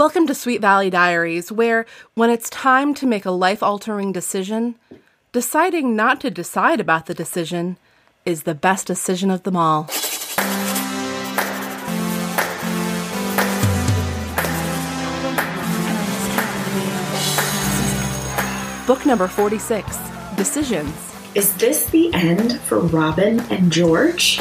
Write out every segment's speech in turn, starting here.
Welcome to Sweet Valley Diaries, where when it's time to make a life altering decision, deciding not to decide about the decision is the best decision of them all. Book number 46 Decisions. Is this the end for Robin and George?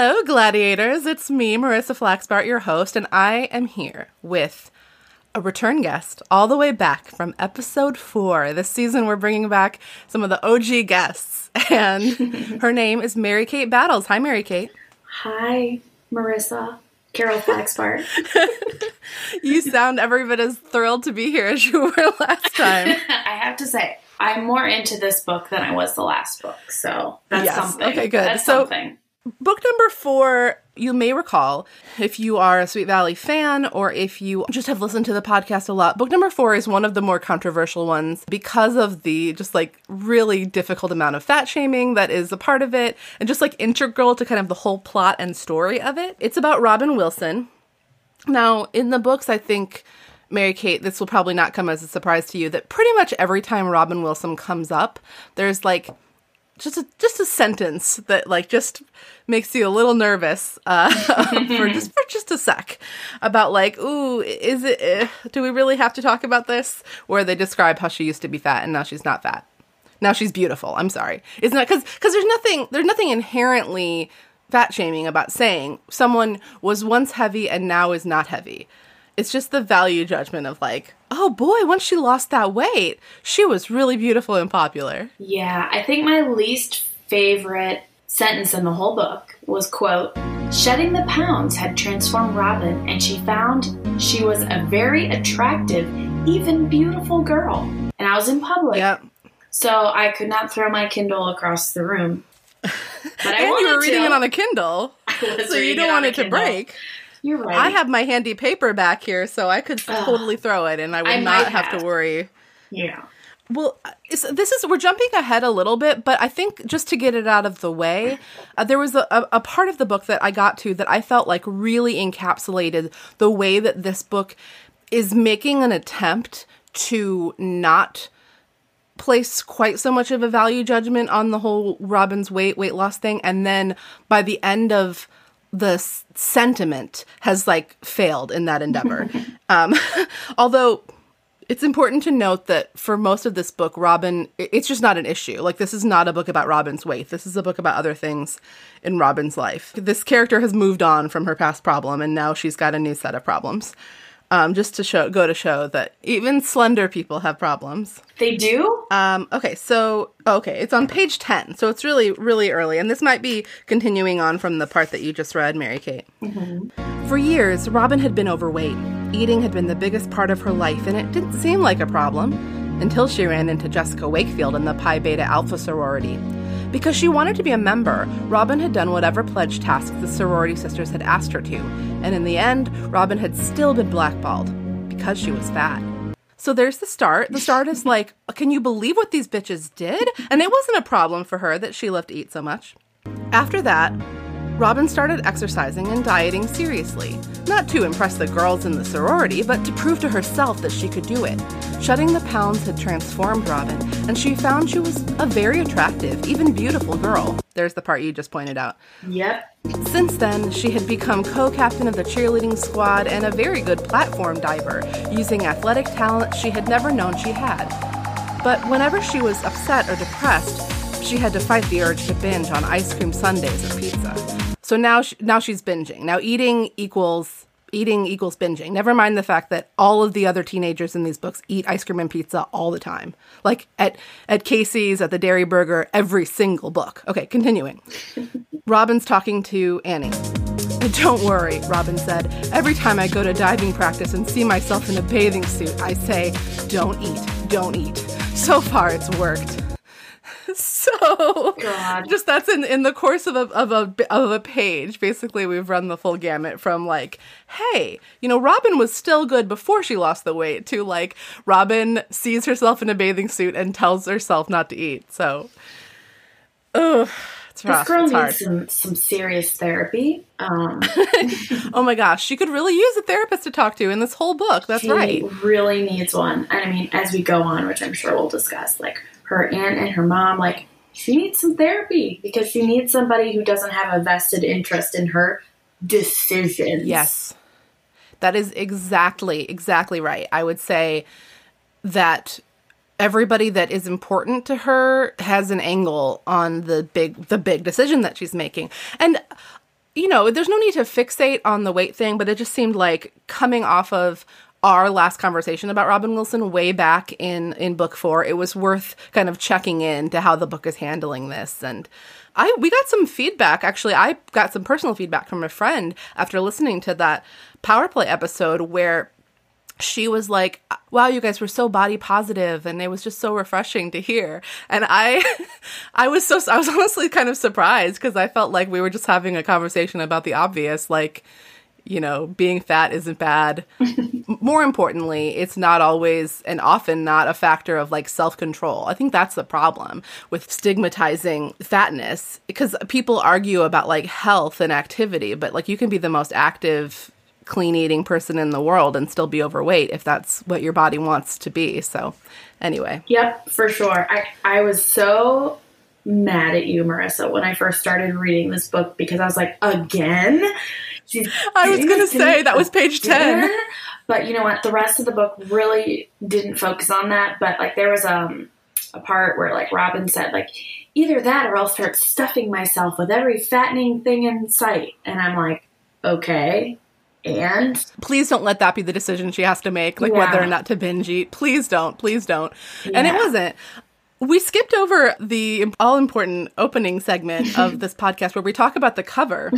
Hello, gladiators. It's me, Marissa Flaxbart, your host, and I am here with a return guest all the way back from episode four. This season, we're bringing back some of the OG guests, and her name is Mary Kate Battles. Hi, Mary Kate. Hi, Marissa. Carol Flaxbart. You sound every bit as thrilled to be here as you were last time. I have to say, I'm more into this book than I was the last book, so that's Yes, something. okay, good. That's So- something. Book number four, you may recall, if you are a Sweet Valley fan or if you just have listened to the podcast a lot, book number four is one of the more controversial ones because of the just like really difficult amount of fat shaming that is a part of it and just like integral to kind of the whole plot and story of it. It's about Robin Wilson. Now, in the books, I think. Mary Kate, this will probably not come as a surprise to you that pretty much every time Robin Wilson comes up, there's like just a just a sentence that like just makes you a little nervous uh, for just for just a sec about like ooh is it uh, do we really have to talk about this? Where they describe how she used to be fat and now she's not fat. Now she's beautiful. I'm sorry. Isn't that because because there's nothing there's nothing inherently fat shaming about saying someone was once heavy and now is not heavy it's just the value judgment of like oh boy once she lost that weight she was really beautiful and popular Yeah, I think my least favorite sentence in the whole book was quote, shedding the pounds had transformed Robin and she found she was a very attractive, even beautiful girl. And I was in public, yep so I could not throw my Kindle across the room. But I and you were reading to. it on a Kindle, so you don't want it to break. You're right. I have my handy paper back here, so I could Ugh. totally throw it, and I would I not have, have. to worry. yeah. Well, this is we're jumping ahead a little bit, but I think just to get it out of the way, uh, there was a, a, a part of the book that I got to that I felt like really encapsulated the way that this book is making an attempt to not place quite so much of a value judgment on the whole Robin's weight weight loss thing, and then by the end of the sentiment has like failed in that endeavor. um, although it's important to note that for most of this book, Robin, it's just not an issue. Like, this is not a book about Robin's weight. This is a book about other things in Robin's life. This character has moved on from her past problem, and now she's got a new set of problems. Um, just to show, go to show that even slender people have problems. They do? Um, okay, so okay, it's on page ten, so it's really, really early, and this might be continuing on from the part that you just read, Mary Kate. For years, Robin had been overweight. Eating had been the biggest part of her life, and it didn't seem like a problem until she ran into Jessica Wakefield in the Pi Beta Alpha sorority. Because she wanted to be a member, Robin had done whatever pledge tasks the sorority sisters had asked her to, and in the end, Robin had still been blackballed because she was fat. So there's the start. The start is like, can you believe what these bitches did? And it wasn't a problem for her that she loved to eat so much. After that, Robin started exercising and dieting seriously, not to impress the girls in the sorority, but to prove to herself that she could do it. Shedding the pounds had transformed Robin, and she found she was a very attractive, even beautiful girl. There's the part you just pointed out. Yep. Since then, she had become co captain of the cheerleading squad and a very good platform diver, using athletic talent she had never known she had. But whenever she was upset or depressed, she had to fight the urge to binge on ice cream sundaes or pizza. So now, she, now she's binging. Now eating equals eating equals binging. Never mind the fact that all of the other teenagers in these books eat ice cream and pizza all the time, like at at Casey's, at the Dairi Burger, every single book. Okay, continuing. Robin's talking to Annie. Don't worry, Robin said. Every time I go to diving practice and see myself in a bathing suit, I say, don't eat, don't eat. So far, it's worked. So, God. just that's in in the course of a of a of a page. Basically, we've run the full gamut from like, hey, you know, Robin was still good before she lost the weight to like Robin sees herself in a bathing suit and tells herself not to eat. So, ugh, It's This girl it's hard. needs some some serious therapy. Um, Oh my gosh, she could really use a therapist to talk to in this whole book. That's she right. really needs one. And I mean, as we go on, which I'm sure we'll discuss, like her aunt and her mom, like she needs some therapy because she needs somebody who doesn't have a vested interest in her decisions. Yes. That is exactly, exactly right. I would say that everybody that is important to her has an angle on the big the big decision that she's making. And you know, there's no need to fixate on the weight thing, but it just seemed like coming off of our last conversation about Robin Wilson way back in in book 4, it was worth kind of checking in to how the book is handling this and I we got some feedback actually. I got some personal feedback from a friend after listening to that power play episode where she was like, "Wow, you guys were so body positive, and it was just so refreshing to hear." And I, I was so I was honestly kind of surprised because I felt like we were just having a conversation about the obvious, like, you know, being fat isn't bad. More importantly, it's not always and often not a factor of like self control. I think that's the problem with stigmatizing fatness because people argue about like health and activity, but like you can be the most active clean eating person in the world and still be overweight if that's what your body wants to be. So, anyway, Yep, for sure. I, I was so mad at you, Marissa, when I first started reading this book because I was like, again? She's I was going to say that was page 10. But you know what? The rest of the book really didn't focus on that. But like there was um a part where like Robin said like either that or I'll start stuffing myself with every fattening thing in sight. And I'm like, okay. And Please don't let that be the decision she has to make, like Yeah. whether or not to binge eat. Please don't. Please don't. And it wasn't. We skipped over the all important opening segment of this podcast where we talk about the cover.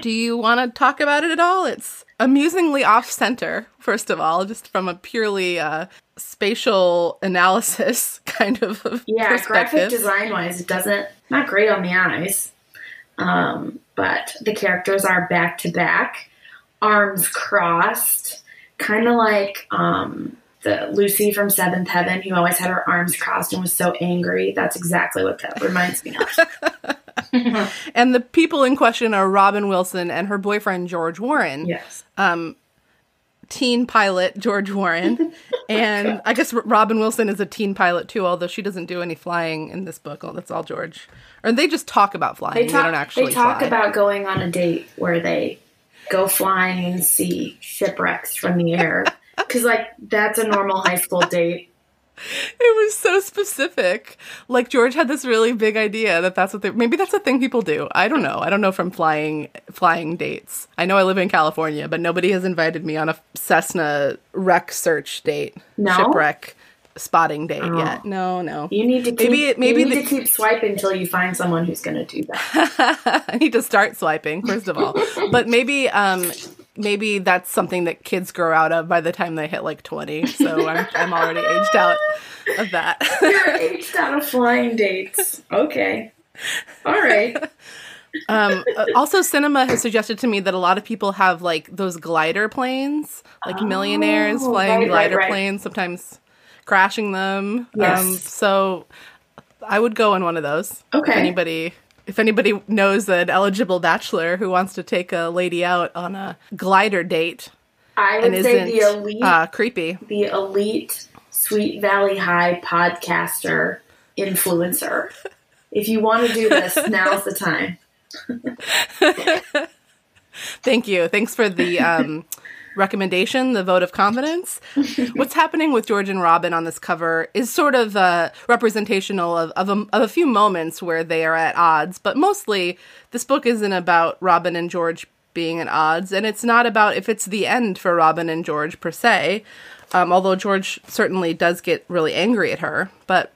Do you want to talk about it at all? It's amusingly off center, first of all, just from a purely uh, spatial analysis kind of yeah, graphic perspective. design wise, it doesn't not great on the eyes. Um, but the characters are back to back, arms crossed, kind of like um, the Lucy from Seventh Heaven, who always had her arms crossed and was so angry. That's exactly what that reminds me of. And the people in question are Robin Wilson and her boyfriend George Warren. yes. Um, teen pilot George Warren, and I guess Robin Wilson is a teen pilot too, although she doesn't do any flying in this book. Oh, that's all George. Or they just talk about flying. They, They talk. don't actually They talk fly. about going on a date where they go flying and see shipwrecks from the air. Because like that's a normal high school date. It was so specific. Like George had this really big idea that that's what they maybe that's a thing people do. I don't know. I don't know from flying flying dates. I know I live in California, but nobody has invited me on a Cessna wreck search date, No? shipwreck spotting date Oh. yet. No, no. You need to keep, Maybe it- maybe you need the- to keep swiping until you find someone who's going to do that. I need to start swiping first of all. but maybe um maybe that's something that kids grow out of by the time they hit like 20. So I'm I'm already aged out of that. You're aged out of flying dates. Okay. All right. um also cinema has suggested to me that a lot of people have like those glider planes, like millionaires Oh, flying right, right, glider right. planes sometimes crashing them. Yes. Um so I would go in one of those. Okay. If anybody if anybody knows an eligible bachelor who wants to take a lady out on a glider date I and say isn't the elite, uh, creepy. the elite Sweet Valley High podcaster influencer. If you want to do this, now's the time. Thank you. Thanks for the um, recommendation, the vote of confidence. What's happening with George and Robin on this cover is sort of uh, representational of, of, a, of a few moments where they are at odds, but mostly this book isn't about Robin and George being at odds, and it's not about if it's the end for Robin and George per se, um, although George certainly does get really angry at her, but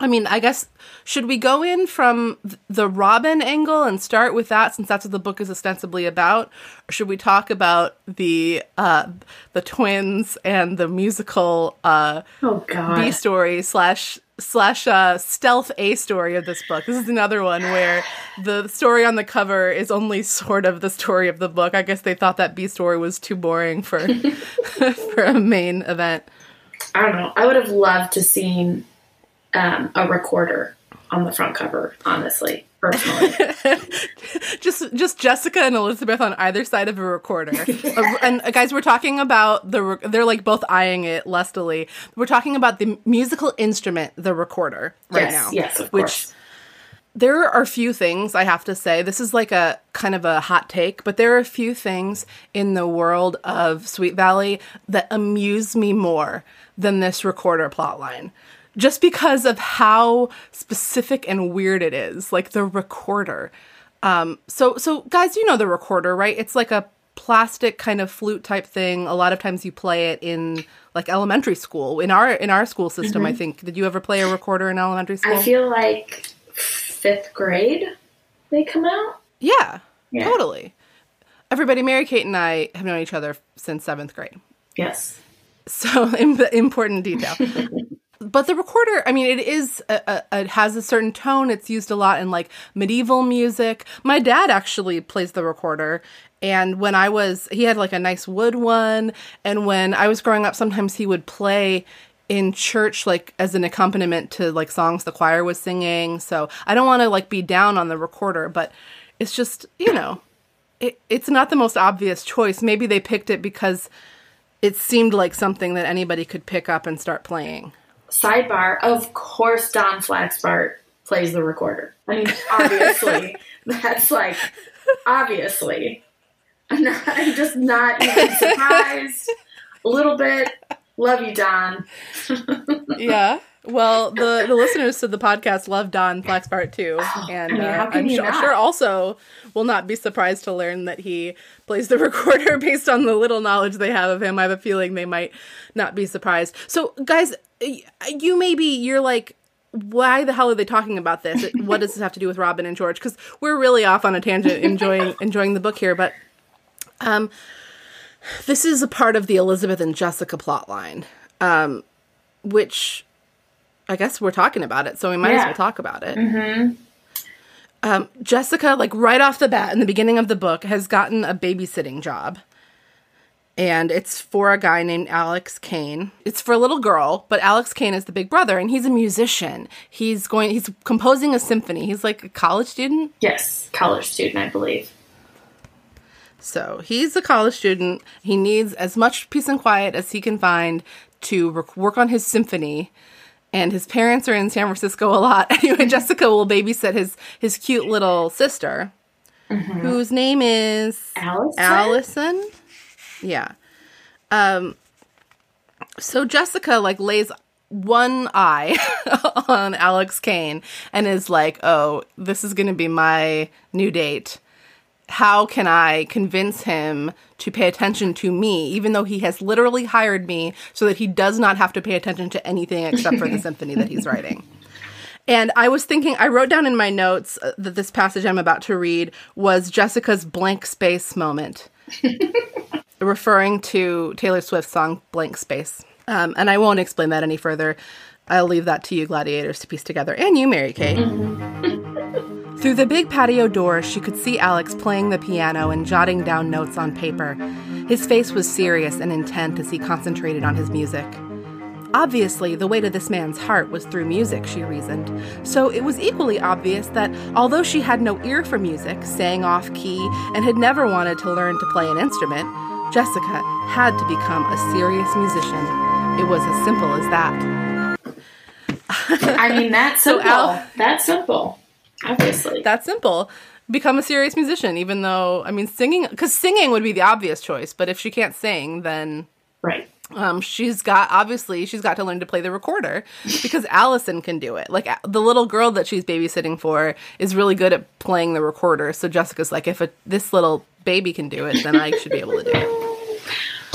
I mean, I guess should we go in from the Robin angle and start with that since that's what the book is ostensibly about, or should we talk about the uh, the twins and the musical uh, Oh B story slash slash uh, stealth A story of this book? This is another one where the story on the cover is only sort of the story of the book. I guess they thought that B story was too boring for for a main event. I don't know. I would have loved to seen um, a recorder on the front cover. Honestly, personally. just just Jessica and Elizabeth on either side of a recorder. Uh, and uh, guys, we're talking about the re- they're like both eyeing it lustily. We're talking about the musical instrument, the recorder, right yes, now. yes, of which course. there are a few things I have to say. This is like a kind of a hot take, but there are a few things in the world of Sweet Valley that amuse me more than this recorder plotline. Just because of how specific and weird it is, like the recorder. Um, so, so guys, you know the recorder, right? It's like a plastic kind of flute type thing. A lot of times you play it in like elementary school. In our in our school system, I think. Did you ever play a recorder in elementary school? I feel like fifth grade they come out. Yeah, Yeah. totally. Everybody, Mary Kate and I have known each other since seventh grade. Yes. So im- important detail. but the recorder, I mean, it is a, a, it has a certain tone. It's used a lot in like medieval music. My dad actually plays the recorder. And when I was, he had like a nice wood one. And when I was growing up, sometimes he would play in church like as an accompaniment to like songs the choir was singing. So I don't want to like be down on the recorder, but it's just, you know, it, it's not the most obvious choice. Maybe they picked it because it seemed like something that anybody could pick up and start playing. Sidebar, of course Don Flaxbart plays the recorder. I mean, obviously. that's like obviously. I'm, not, I'm just not even surprised. A little bit. Love you, Don. Yeah. Well, the, the listeners to the podcast love Don Flaxbart too, and I mean, uh, I'm sure, sure also will not be surprised to learn that he plays the recorder based on the little knowledge they have of him. I have a feeling they might not be surprised. So, guys, you maybe you're like, why the hell are they talking about this? What does this have to do with Robin and George? Because we're really off on a tangent, enjoying enjoying the book here, but um, this is a part of the Elizabeth and Jessica plotline, um, which I guess we're talking about it, so we might as well talk about it. Mm-hmm. Um, Jessica, like right off the bat in the beginning of the book, has gotten a babysitting job. And it's for a guy named Alex Kane. It's for a little girl, but Alex Kane is the big brother, and he's a musician. He's going. He's composing a symphony. He's like a college student. Yes, college student, I believe. So he's a college student. He needs as much peace and quiet as he can find to rec- work on his symphony. And his parents are in San Francisco a lot. Anyway, Jessica will babysit his his cute little sister, whose name is Allison? Allison. Yeah. Um. So Jessica like lays one eye on Alex Kane and is like, "Oh, this is going to be my new date." How can I convince him to pay attention to me, even though he has literally hired me so that he does not have to pay attention to anything except for the symphony that he's writing? And I was thinking, I wrote down in my notes uh, that this passage I'm about to read was Jessica's blank space moment, referring to Taylor Swift's song Blank Space. Um, and I won't explain that any further. I'll leave that to you, gladiators, to piece together. And you, Mary Kate. Through the big patio door, she could see Alex playing the piano and jotting down notes on paper. His face was serious and intent as he concentrated on his music. Obviously, the way to this man's heart was through music, she reasoned. So it was equally obvious that although she had no ear for music, sang off key, and had never wanted to learn to play an instrument, Jessica had to become a serious musician. It was as simple as that. I mean, that's So simple. Al- that's simple. Obviously. that simple. Become a serious musician, even though, I mean, singing, because singing would be the obvious choice, but if she can't sing, then right. um, she's got, obviously, she's got to learn to play the recorder because Allison can do it. Like, the little girl that she's babysitting for is really good at playing the recorder. So Jessica's like, if a, this little baby can do it, then I should be able to do it.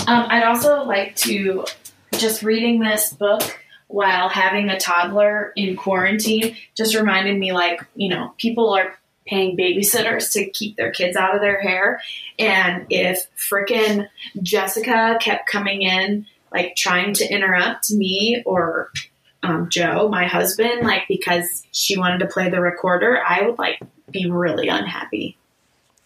Um, I'd also like to just reading this book while having a toddler in quarantine just reminded me like, you know, people are paying babysitters to keep their kids out of their hair. And if frickin' Jessica kept coming in, like trying to interrupt me or um, Joe, my husband, like because she wanted to play the recorder, I would like be really unhappy.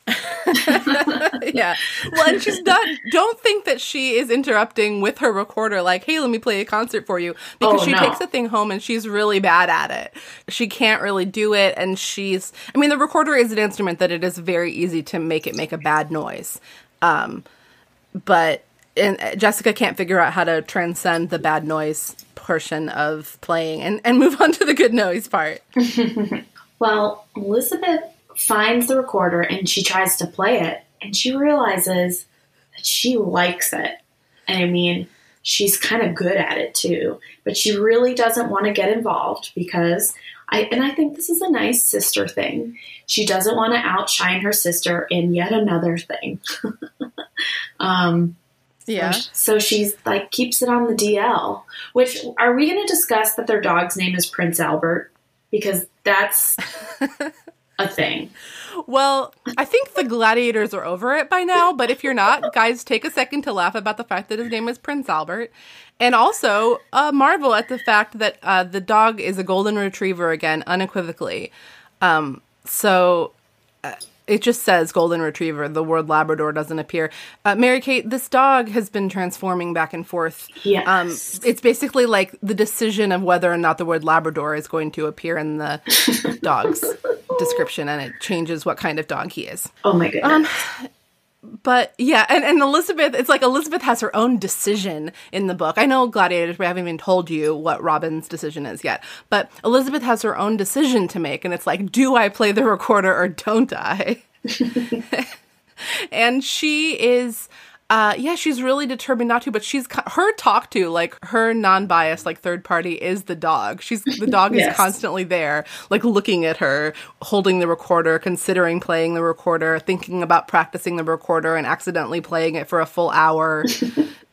yeah. Well, and she's not. Don't think that she is interrupting with her recorder, like, "Hey, let me play a concert for you," because Oh, she no. takes the thing home and she's really bad at it. She can't really do it, and she's. I mean, the recorder is an instrument that it is very easy to make it make a bad noise, um, but and uh, Jessica can't figure out how to transcend the bad noise portion of playing and and move on to the good noise part. Well, Elizabeth finds the recorder and she tries to play it, and she realizes that she likes it. And I mean, she's kind of good at it too, but she really doesn't want to get involved because I and I think this is a nice sister thing. She doesn't want to outshine her sister in yet another thing. um, Yeah. so she's like keeps it on the DL. Which are we going to discuss that their dog's name is Prince Albert because that's a thing. Well, I think the gladiators are over it by now, but if you're not, guys, take a second to laugh about the fact that his name is Prince Albert. And also uh, marvel at the fact that uh, the dog is a golden retriever again, unequivocally. Um, so uh, it just says golden retriever. The word Labrador doesn't appear. Uh, Mary Kate, this dog has been transforming back and forth. Yes. Um, it's basically like the decision of whether or not the word Labrador is going to appear in the dog's description, and it changes what kind of dog he is. Oh my goodness. Um, But yeah, and, and Elizabeth, it's like Elizabeth has her own decision in the book. I know Gladiators, we haven't even told you what Robin's decision is yet, but Elizabeth has her own decision to make, and it's like, do I play the recorder or don't I? and she is uh yeah she's really determined not to but she's her talk to like her non-biased like third party is the dog. She's the dog is constantly there like looking at her holding the recorder considering playing the recorder thinking about practicing the recorder and accidentally playing it for a full hour.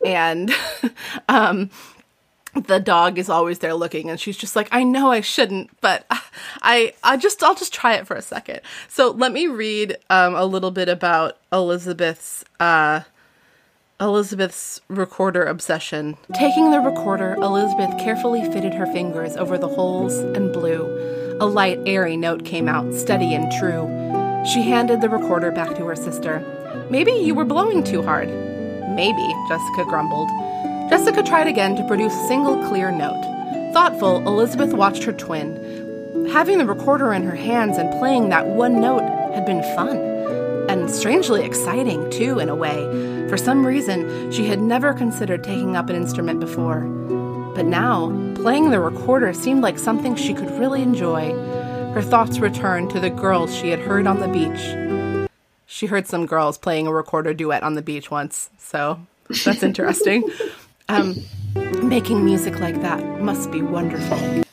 And um the dog is always there looking and she's just like i know i shouldn't but i i just i'll just try it for a second. So let me read um, a little bit about elizabeth's uh Elizabeth's recorder obsession. Taking the recorder, Elizabeth carefully fitted her fingers over the holes and blew. A light, airy note came out, steady and true. She handed the recorder back to her sister. Maybe you were blowing too hard. Maybe, Jessica grumbled. Jessica tried again to produce a single clear note. Thoughtful, Elizabeth watched her twin. Having the recorder in her hands and playing that one note had been fun and strangely exciting, too, in a way. For some reason, she had never considered taking up an instrument before. But now, playing the recorder seemed like something she could really enjoy. Her thoughts returned to the girls she had heard on the beach. She heard some girls playing a recorder duet on the beach once, so that's interesting. um, making music like that must be wonderful.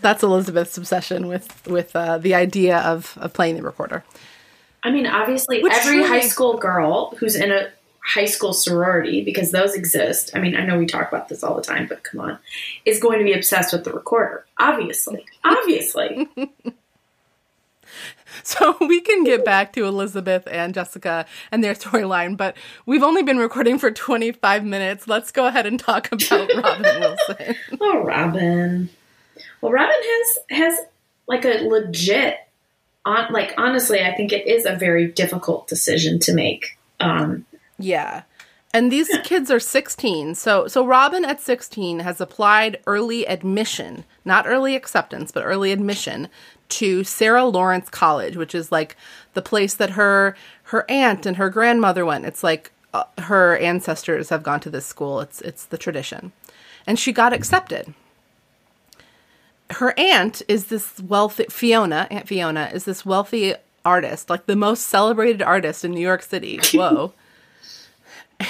That's Elizabeth's obsession with with uh, the idea of, of playing the recorder. I mean, obviously, Which every high school girl who's in a high school sorority, because those exist. I mean, I know we talk about this all the time, but come on, is going to be obsessed with the recorder. Obviously, obviously. So we can get back to Elizabeth and Jessica and their storyline, but we've only been recording for 25 minutes. Let's go ahead and talk about Robin Wilson. oh, Robin. Well, Robin has has like a legit, on like honestly, I think it is a very difficult decision to make. Um, Yeah. And these kids are 16. So so Robin at 16 has applied early admission, not early acceptance, but early admission to Sarah Lawrence College, which is like the place that her her aunt and her grandmother went. It's like uh, her ancestors have gone to this school. It's it's the tradition. And she got accepted. Her aunt is this wealthy Fiona, Aunt Fiona is this wealthy artist, like the most celebrated artist in New York City. Whoa.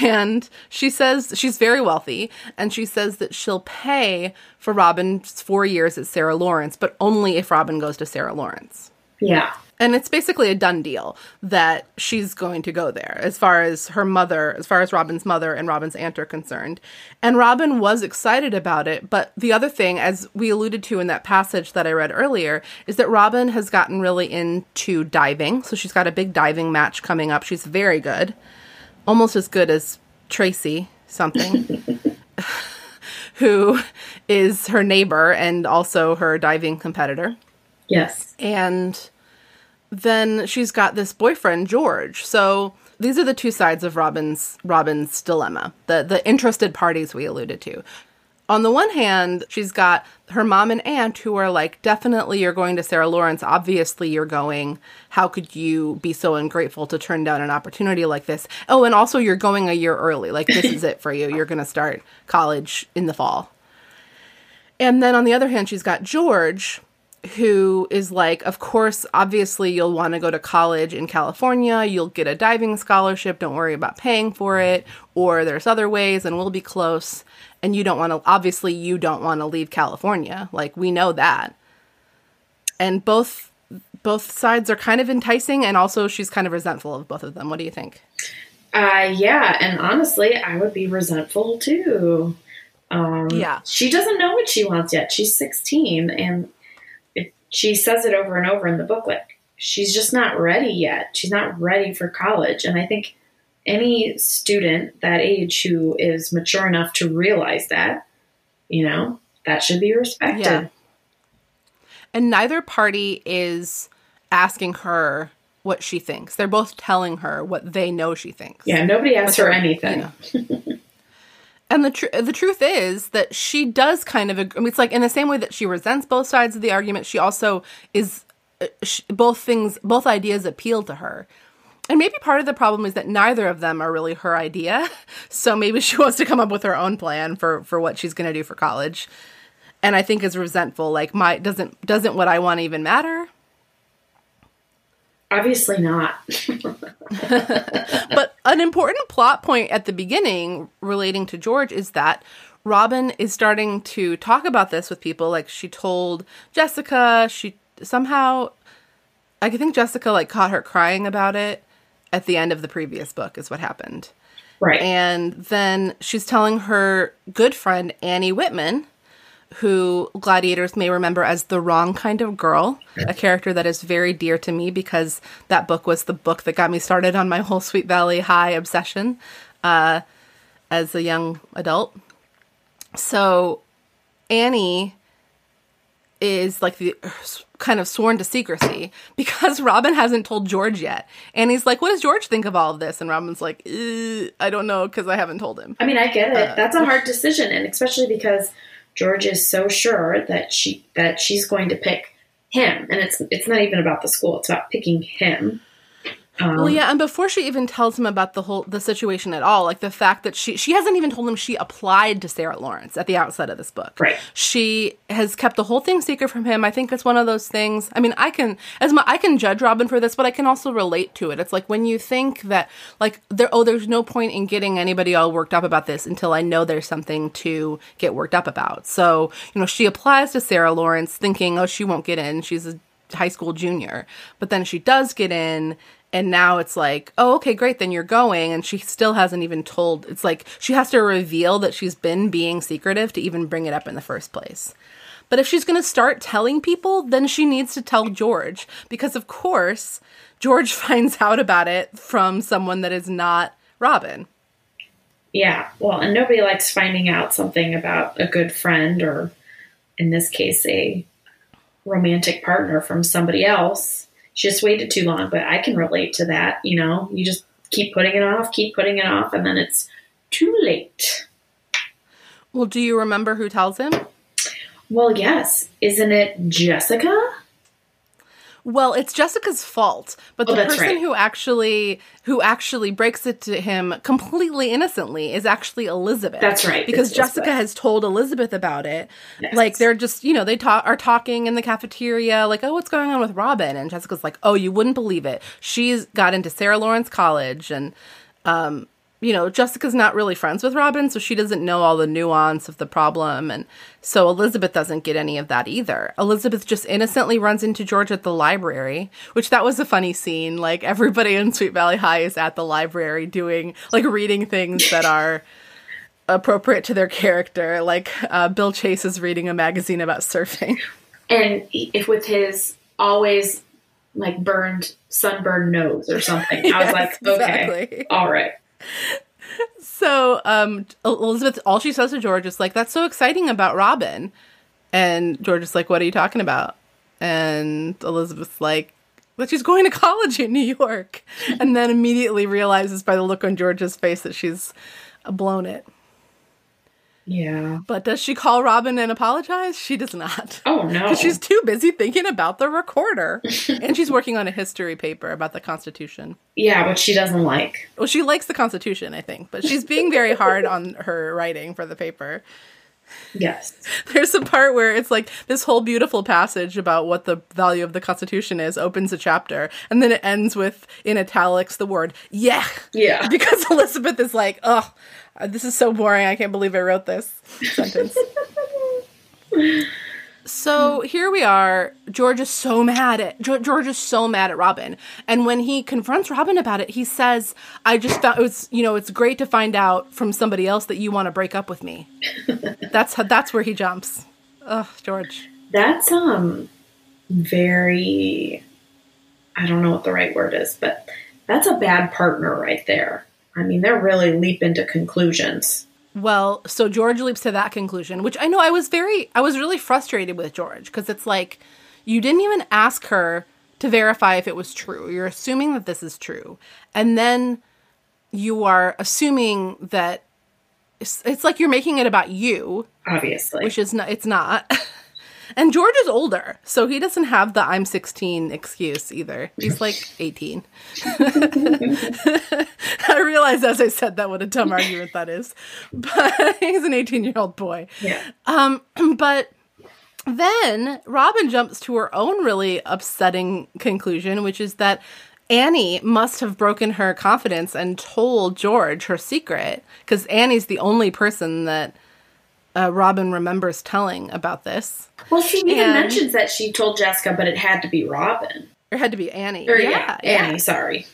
And she says she's very wealthy, and she says that she'll pay for Robin's four years at Sarah Lawrence, but only if Robin goes to Sarah Lawrence. yeah, And it's basically a done deal that she's going to go there as far as her mother, as far as Robin's mother and Robin's aunt are concerned. And Robin was excited about it. But the other thing, as we alluded to in that passage that I read earlier, is that Robin has gotten really into diving. So she's got a big diving match coming up. She's very good, almost as good as Tracy something. Who is her neighbor and also her diving competitor yes. and then she's got this boyfriend, George. So these are the two sides of Robin's Robin's dilemma. The the interested parties we alluded to. On the one hand, she's got her mom and aunt who are like, definitely you're going to Sarah Lawrence. Obviously you're going. How could you be so ungrateful to turn down an opportunity like this? Oh, and also you're going a year early. Like, this is it for you. You're going to start college in the fall. And then on the other hand, she's got George, who is like, of course, obviously, you'll want to go to college in California. You'll get a diving scholarship. Don't worry about paying for it. Or there's other ways, and we'll be close. And you don't want to, obviously, you don't want to leave California. Like, we know that. And both both sides are kind of enticing and also she's kind of resentful of both of them what do you think Uh, yeah, and honestly, I would be resentful too. Um, Yeah. She doesn't know what she wants yet. She's 16, and it, she says it over and over in the book. Like, she's just not ready yet. She's not ready for college. And I think any student that age who is mature enough to realize that, you know, that should be respected. Yeah. and neither party is asking her what she thinks they're both telling her what they know she thinks Yeah, nobody asks her anything. And the tr- the truth is that she does kind of. Ag- I mean, it's like in the same way that she resents both sides of the argument. She also is uh, sh both things, both ideas appeal to her. And maybe part of the problem is that neither of them are really her idea. So maybe she wants to come up with her own plan for for what she's going to do for college. And I think is resentful. Like my doesn't doesn't what I want even matter. Obviously not. but an important plot point at the beginning relating to George is that Robin is starting to talk about this with people. Like she told Jessica, she somehow, I think Jessica like caught her crying about it at the end of the previous book, is what happened. right. And then she's telling her good friend Annie Whitman, who gladiators may remember as the wrong kind of girl, a character that is very dear to me because that book was the book that got me started on my whole Sweet Valley High obsession uh, as a young adult. So Annie is like the kind of sworn to secrecy because Robin hasn't told George yet. And he's like, "What does George think of all of this?" And Robin's like, "Uh, "I don't know because I haven't told him." I mean, I get it. That's a hard decision, and especially because George is so sure that she that she's going to pick him, and it's it's not even about the school; it's about picking him. Um, Well, yeah, and before she even tells him about the whole the situation at all, like the fact that she she hasn't even told him she applied to Sarah Lawrence at the outset of this book. Right. She has kept the whole thing secret from him. I think it's one of those things. I mean, I can as my I can judge Robin for this, but I can also relate to it. It's like when you think that like there oh there's no point in getting anybody all worked up about this until I know there's something to get worked up about. So, you know, she applies to Sarah Lawrence thinking, "Oh, she won't get in. She's a high school junior." But then she does get in and now it's like, oh, okay, great, then you're going. And she still hasn't even told. It's like she has to reveal that she's been being secretive to even bring it up in the first place. But if she's going to start telling people, then she needs to tell George. Because, of course, George finds out about it from someone that is not Robin. yeah, well, and nobody likes finding out something about a good friend, or in this case, a romantic partner from somebody else. She just waited too long, but I can relate to that. You know, you just keep putting it off, keep putting it off, and then it's too late. Well, do you remember who tells him? Well, yes. Isn't it Jessica? Well, it's Jessica's fault, but Oh, the person right. who actually who actually breaks it to him completely innocently is actually Elizabeth. That's right, Because it's Jessica Elizabeth. has told Elizabeth about it. Yes. Like they're just, you know, they talk are talking in the cafeteria like, "Oh, what's going on with Robin?" And Jessica's like, "Oh, you wouldn't believe it. She's got into Sarah Lawrence College and um you know, Jessica's not really friends with Robin, so she doesn't know all the nuance of the problem. And so Elizabeth doesn't get any of that either. Elizabeth just innocently runs into George at the library, which that was a funny scene. Like everybody in Sweet Valley High is at the library doing, like, reading things that are appropriate to their character. Like uh, Bill Chase is reading a magazine about surfing. And if with his always like burned, sunburned nose or something, I was Yes, like, okay, exactly. all right. So um, Elizabeth, all she says to George is like, "That's so exciting about Robin," and George is like, "What are you talking about?" And Elizabeth's like, that she's going to college in New York, and then immediately realizes by the look on George's face that she's blown it. Yeah. But does she call Robin and apologize? She does not. Oh no. Because she's too busy thinking about the recorder. and she's working on a history paper about the Constitution. yeah, which she doesn't like. Well, she likes the Constitution, I think, but she's being very hard on her writing for the paper. Yes. There's a part where it's like this whole beautiful passage about what the value of the Constitution is opens a chapter, and then it ends with, in italics, the word, yeah. Yeah. Because Elizabeth is like, oh, this is so boring. I can't believe I wrote this sentence. So here we are. George is so mad at Ge- George is so mad at Robin, and when he confronts Robin about it, he says, "I just thought it was, you know, it's great to find out from somebody else that you want to break up with me." that's how, that's where he jumps. Ugh, George. That's um very I don't know what the right word is, but that's a bad partner right there. I mean, they're really leaping to conclusions. Well, so George leaps to that conclusion, which I know I was very, I was really frustrated with George because it's like you didn't even ask her to verify if it was true. You're assuming that this is true. And then you are assuming that it's, it's like you're making it about you, Obviously. which is not, it's not. and George is older, so he doesn't have the I'm 16 excuse either. He's like 18. I realized as I said that what a dumb argument that is. But he's an 18 year old boy. yeah. Um, but then Robin jumps to her own really upsetting conclusion, which is that Annie must have broken her confidence and told George her secret because Annie's the only person that uh, Robin remembers telling about this. Well, she even And- mentions that she told Jessica, but it had to be Robin. It had to be Annie. Or yeah, yeah, Annie, sorry.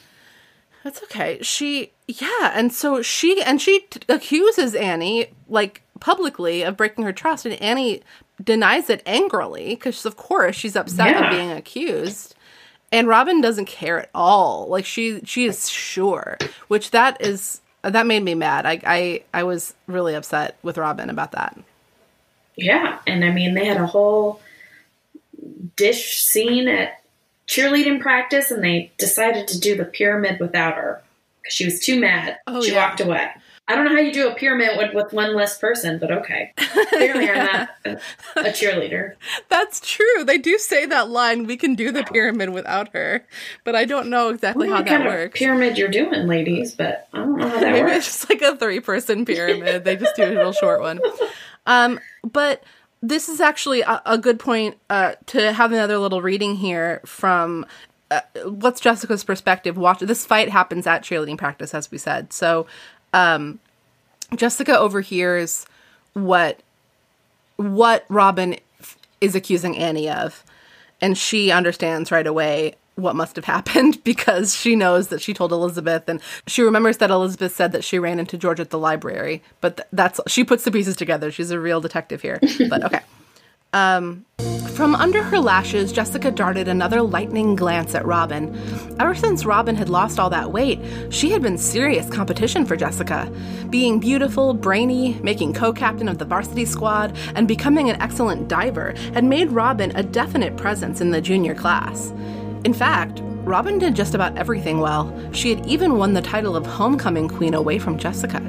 That's okay. She, yeah, and so she and she t- accuses Annie like publicly of breaking her trust, and Annie denies it angrily because, of course, she's upset Yeah. at being accused. And Robin doesn't care at all. Like she, she is sure, which that is that made me mad. I, I, I was really upset with Robin about that. Yeah, and I mean they had a whole dish scene at cheerleading practice, and they decided to do the pyramid without her because she was too mad. Oh, she yeah. walked away. I don't know how you do a pyramid with, with one less person, but okay. Clearly, I'm not a, a cheerleader. That's true. They do say that line. We can do the pyramid without her, but I don't know exactly how that works. pyramid you're doing, ladies, but I don't know how that Maybe works. it's just like a three person pyramid. they just do a real short one. Um, but this is actually a, a good point uh, to have another little reading here from uh, what's Jessica's perspective. Watch this fight happens at cheerleading practice, as we said. So um, Jessica overhears what what Robin is accusing Annie of, and she understands right away what must have happened because she knows that she told Elizabeth, and she remembers that Elizabeth said that she ran into George at the library. But th- that's she puts the pieces together. She's a real detective here. But okay. Um, from under her lashes, Jessica darted another lightning glance at Robin. Ever since Robin had lost all that weight, she had been serious competition for Jessica. Being beautiful, brainy, making co captain of the varsity squad, and becoming an excellent diver had made Robin a definite presence in the junior class. In fact, Robin did just about everything well. She had even won the title of homecoming queen away from Jessica.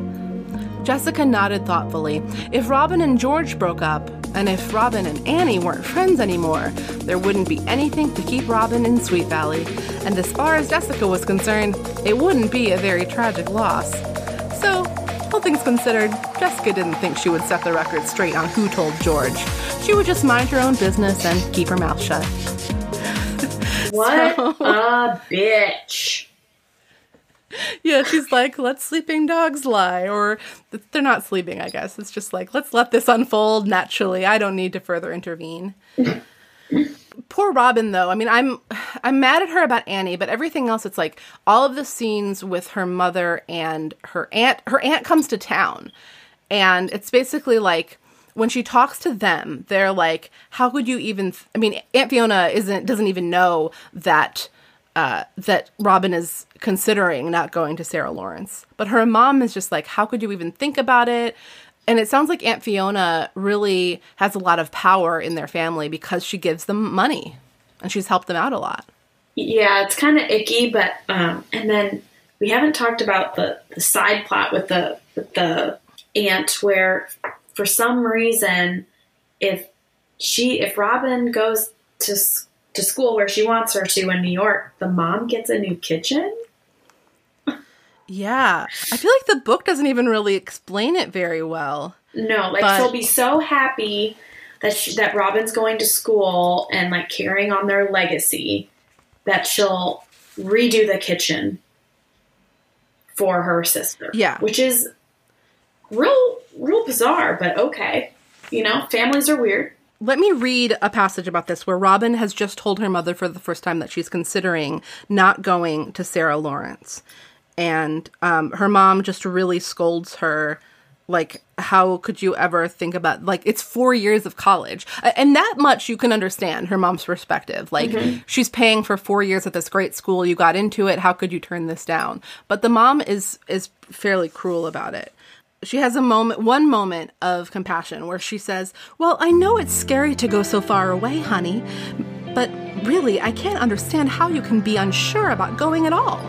Jessica nodded thoughtfully. If Robin and George broke up, and if Robin and Annie weren't friends anymore, there wouldn't be anything to keep Robin in Sweet Valley. And as far as Jessica was concerned, it wouldn't be a very tragic loss. So, all things considered, Jessica didn't think she would set the record straight on who told George. She would just mind her own business and keep her mouth shut. What So- a bitch. Yeah, she's like, let sleeping dogs lie. Or they're not sleeping, I guess. It's just like, let's let this unfold naturally. I don't need to further intervene. Poor Robin, though. I mean, I'm I'm mad at her about Annie, but everything else, it's like all of the scenes with her mother and her aunt. Her aunt comes to town, and it's basically like when she talks to them, they're like, "How could you even?" Th- I mean, Aunt Fiona isn't doesn't even know that uh, that Robin is considering not going to Sarah Lawrence. But her mom is just like, how could you even think about it? And it sounds like Aunt Fiona really has a lot of power in their family because she gives them money and she's helped them out a lot. yeah, it's kind of icky, but um, and then we haven't talked about the, the side plot with the with the aunt where for some reason if she if Robin goes to to school where she wants her to in New York, the mom gets a new kitchen. Yeah. I feel like the book doesn't even really explain it very well. No, like But- she'll be so happy that she, that Robin's going to school and like carrying on their legacy that she'll redo the kitchen for her sister. Yeah. which is real, real bizarre, but okay. You know, families are weird. Let me read a passage about this where Robin has just told her mother for the first time that she's considering not going to Sarah Lawrence. And um, her mom just really scolds her, like, how could you ever think about, like, it's four years of college. And that much you can understand her mom's perspective. Like, she's paying for four years at this great school, you got into it, how could you turn this down? But the mom is is fairly cruel about it she has a moment one moment of compassion where she says well i know it's scary to go so far away honey but really i can't understand how you can be unsure about going at all.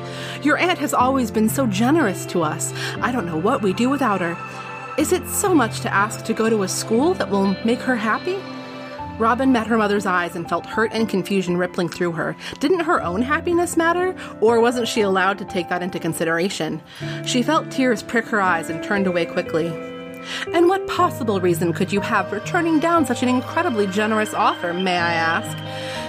Your aunt has always been so generous to us. I don't know what we do without her. Is it so much to ask to go to a school that will make her happy Robin met her mother's eyes and felt hurt and confusion rippling through her. Didn't her own happiness matter, or wasn't she allowed to take that into consideration? She felt tears prick her eyes and turned away quickly. And what possible reason could you have for turning down such an incredibly generous offer, may I ask?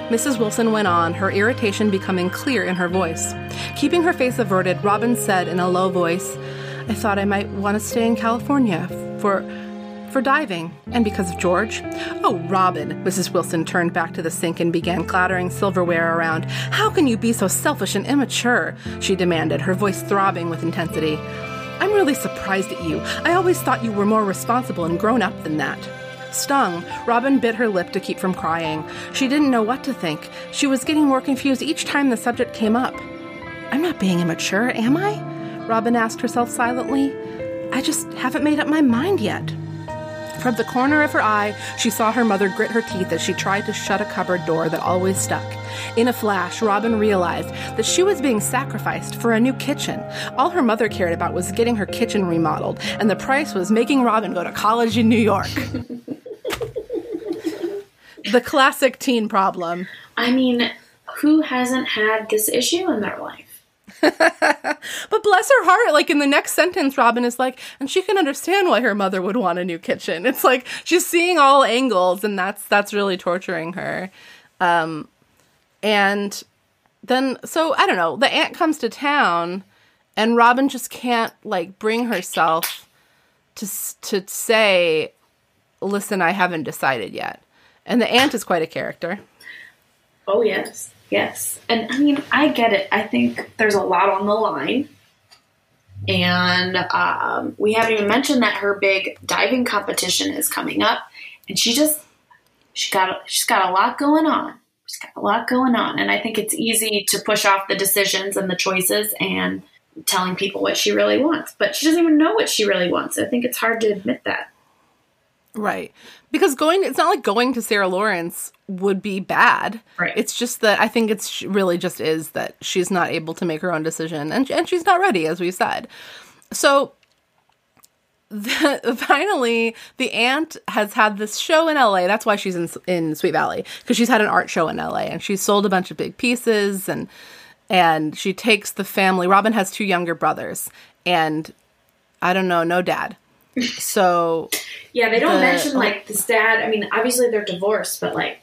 Mrs. Wilson went on, her irritation becoming clear in her voice. Keeping her face averted, Robin said in a low voice, I thought I might want to stay in California for for diving, and because of George. Oh, Robin, Mrs. Wilson turned back to the sink and began clattering silverware around. How can you be so selfish and immature? she demanded, her voice throbbing with intensity. I'm really surprised at you. I always thought you were more responsible and grown up than that. Stung, Robin bit her lip to keep from crying. She didn't know what to think. She was getting more confused each time the subject came up. I'm not being immature, am I? Robin asked herself silently. I just haven't made up my mind yet. From the corner of her eye, she saw her mother grit her teeth as she tried to shut a cupboard door that always stuck. In a flash, Robin realized that she was being sacrificed for a new kitchen. All her mother cared about was getting her kitchen remodeled, and the price was making Robin go to college in New York. the classic teen problem. I mean, who hasn't had this issue in their life? But bless her heart, like in the next sentence, Robin is like, and she can understand why her mother would want a new kitchen. It's like she's seeing all angles, and that's that's really torturing her. Um, and then so I don't know. The aunt comes to town, and Robin just can't like bring herself to to say, "Listen, I haven't decided yet." And the aunt is quite a character. Oh, yes. Yes. And I mean, I get it. I think there's a lot on the line. And um, we haven't even mentioned that her big diving competition is coming up. And she just, she got, she's got a lot going on. She's got a lot going on. And I think it's easy to push off the decisions and the choices and telling people what she really wants. But she doesn't even know what she really wants. I think it's hard to admit that. Right. Because going, it's not like going to Sarah Lawrence would be bad. Right. It's just that I think it's really just is that she's not able to make her own decision and, and she's not ready, as we said. So the, finally, the aunt has had this show in LA. That's why she's in, in Sweet Valley because she's had an art show in LA and she's sold a bunch of big pieces and, and she takes the family. Robin has two younger brothers and I don't know, no dad. So Yeah, they don't The- mention like this dad. I mean, obviously they're divorced, but like,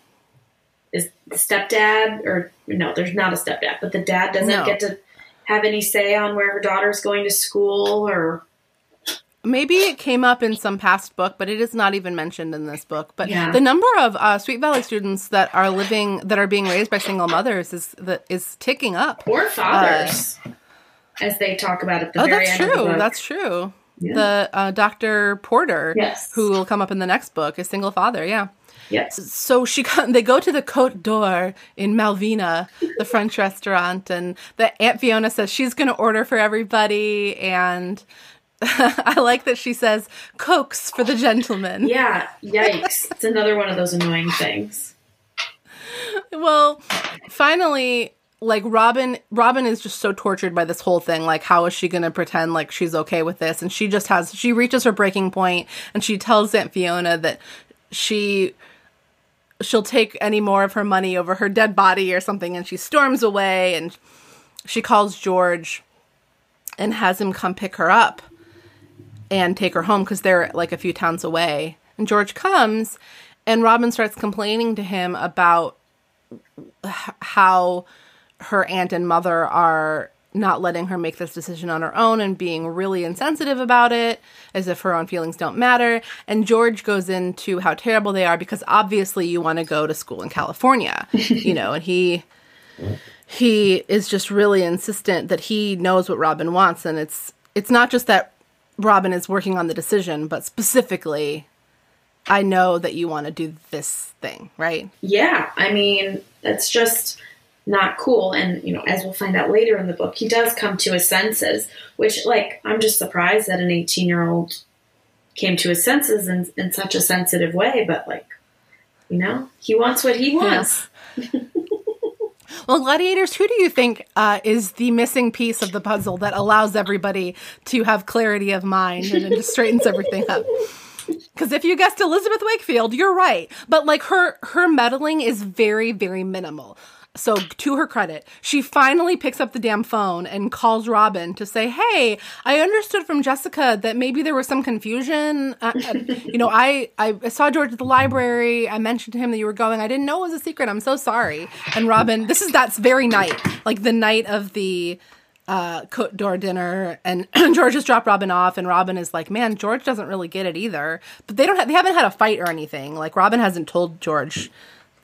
is the stepdad or no? There's not a stepdad, but the dad doesn't No. get to have any say on where her daughter's going to school or Maybe it came up in some past book, but it is not even mentioned in this book. But Yeah. the number of uh, Sweet Valley students that are living that are being raised by single mothers is that is ticking up. or fathers, as they talk about at the Oh, very that's end of the true. book. That's true. Yeah. The uh, Dr. Porter, Yes. who will come up in the next book, a single father. Yeah. yes, So she they go to the Cote d'Or in Malvina, the French restaurant, and the Aunt Fiona says she's going to order for everybody, and I like that she says cokes for the gentlemen. yeah. Yikes! it's another one of those annoying things. Well, finally, like Robin Robin is just so tortured by this whole thing. Like how is she going to pretend like she's okay with this? And she just has she reaches her breaking point and she tells Aunt Fiona that she she'll take any more of her money over her dead body or something. And she storms away and she calls George and has him come pick her up and take her home cuz they're like a few towns away. And George comes and Robin starts complaining to him about how her aunt and mother are not letting her make this decision on her own and being really insensitive about it as if her own feelings don't matter. And george goes into how terrible they are because obviously you want to go to school in california you know and he he is just really insistent that he knows what robin wants. And it's it's not just that robin is working on the decision but specifically i know that you want to do this thing right? Yeah, I mean, that's just not cool. And, you know, as we'll find out later in the book, he does come to his senses, which, like, I'm just surprised that an 18 year old came to his senses in, in such a sensitive way. But, like, you know, he wants what he wants. Well, gladiators, who do you think uh, is the missing piece of the puzzle that allows everybody to have clarity of mind and it just straightens everything up? Because if you guessed Elizabeth Wakefield, you're right. But like her, her meddling is very, very minimal. So to her credit, she finally picks up the damn phone and calls Robin to say, "Hey, I understood from Jessica that maybe there was some confusion. Uh, uh, you know, I I saw George at the library. I mentioned to him that you were going. I didn't know it was a secret. I'm so sorry." And Robin, this is that's very night, like the night of the uh, Cote d'Or dinner, and George has dropped Robin off, and Robin is like, "Man, George doesn't really get it either." But they don't. Ha- they haven't had a fight or anything. Like Robin hasn't told George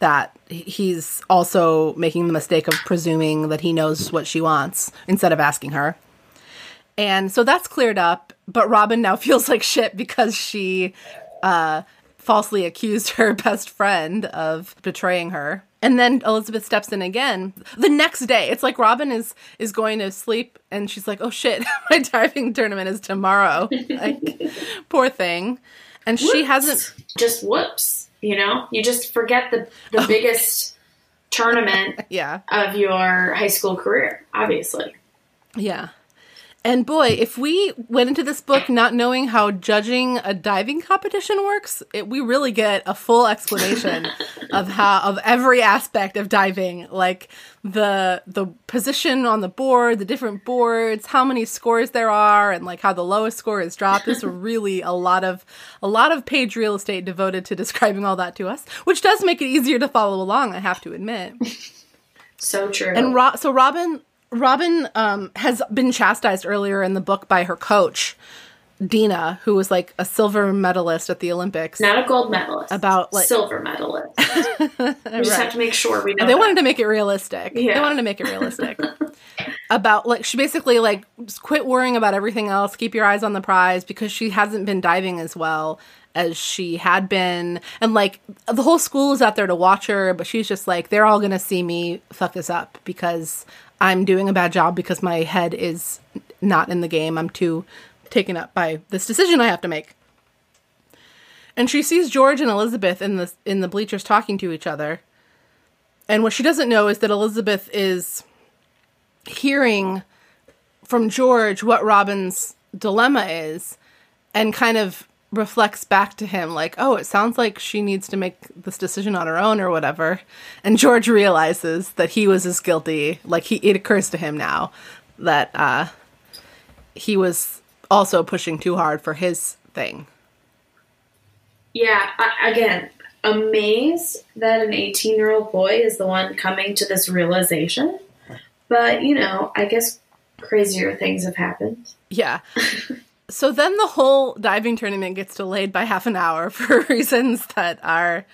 that he's also making the mistake of presuming that he knows what she wants instead of asking her. And so that's cleared up, but Robin now feels like shit because she uh, falsely accused her best friend of betraying her. And then Elizabeth steps in again the next day. It's like Robin is is going to sleep and she's like, "Oh shit, my diving tournament is tomorrow." like poor thing. And she hasn't Just whoops. You know, you just forget the, the oh. biggest tournament yeah. of your high school career, obviously. Yeah. And boy, if we went into this book not knowing how judging a diving competition works, it, we really get a full explanation of how of every aspect of diving, like the the position on the board, the different boards, how many scores there are, and like how the lowest score is dropped. There's really a lot of a lot of page real estate devoted to describing all that to us, which does make it easier to follow along. I have to admit. So true. And Ro- so Robin Robin um, has been chastised earlier in the book by her coach, Dina, who was like a silver medalist at the Olympics. Not a gold medalist. About, like- silver medalist. we just Right. have to make sure we know. They that. wanted to make it realistic. Yeah. They wanted to make it realistic. about like she basically like just quit worrying about everything else, keep your eyes on the prize because she hasn't been diving as well as she had been. And like the whole school is out there to watch her, but she's just like they're all going to see me fuck this up because I'm doing a bad job because my head is not in the game. I'm too taken up by this decision I have to make. And she sees George and Elizabeth in the in the bleachers talking to each other. And what she doesn't know is that Elizabeth is hearing from George what Robin's dilemma is and kind of reflects back to him like, "Oh, it sounds like she needs to make this decision on her own or whatever." And George realizes that he was as guilty, like he it occurs to him now that uh he was also pushing too hard for his thing. Yeah, I, again, amazed that an 18 year old boy is the one coming to this realization. But, you know, I guess crazier things have happened. Yeah. so then the whole diving tournament gets delayed by half an hour for reasons that are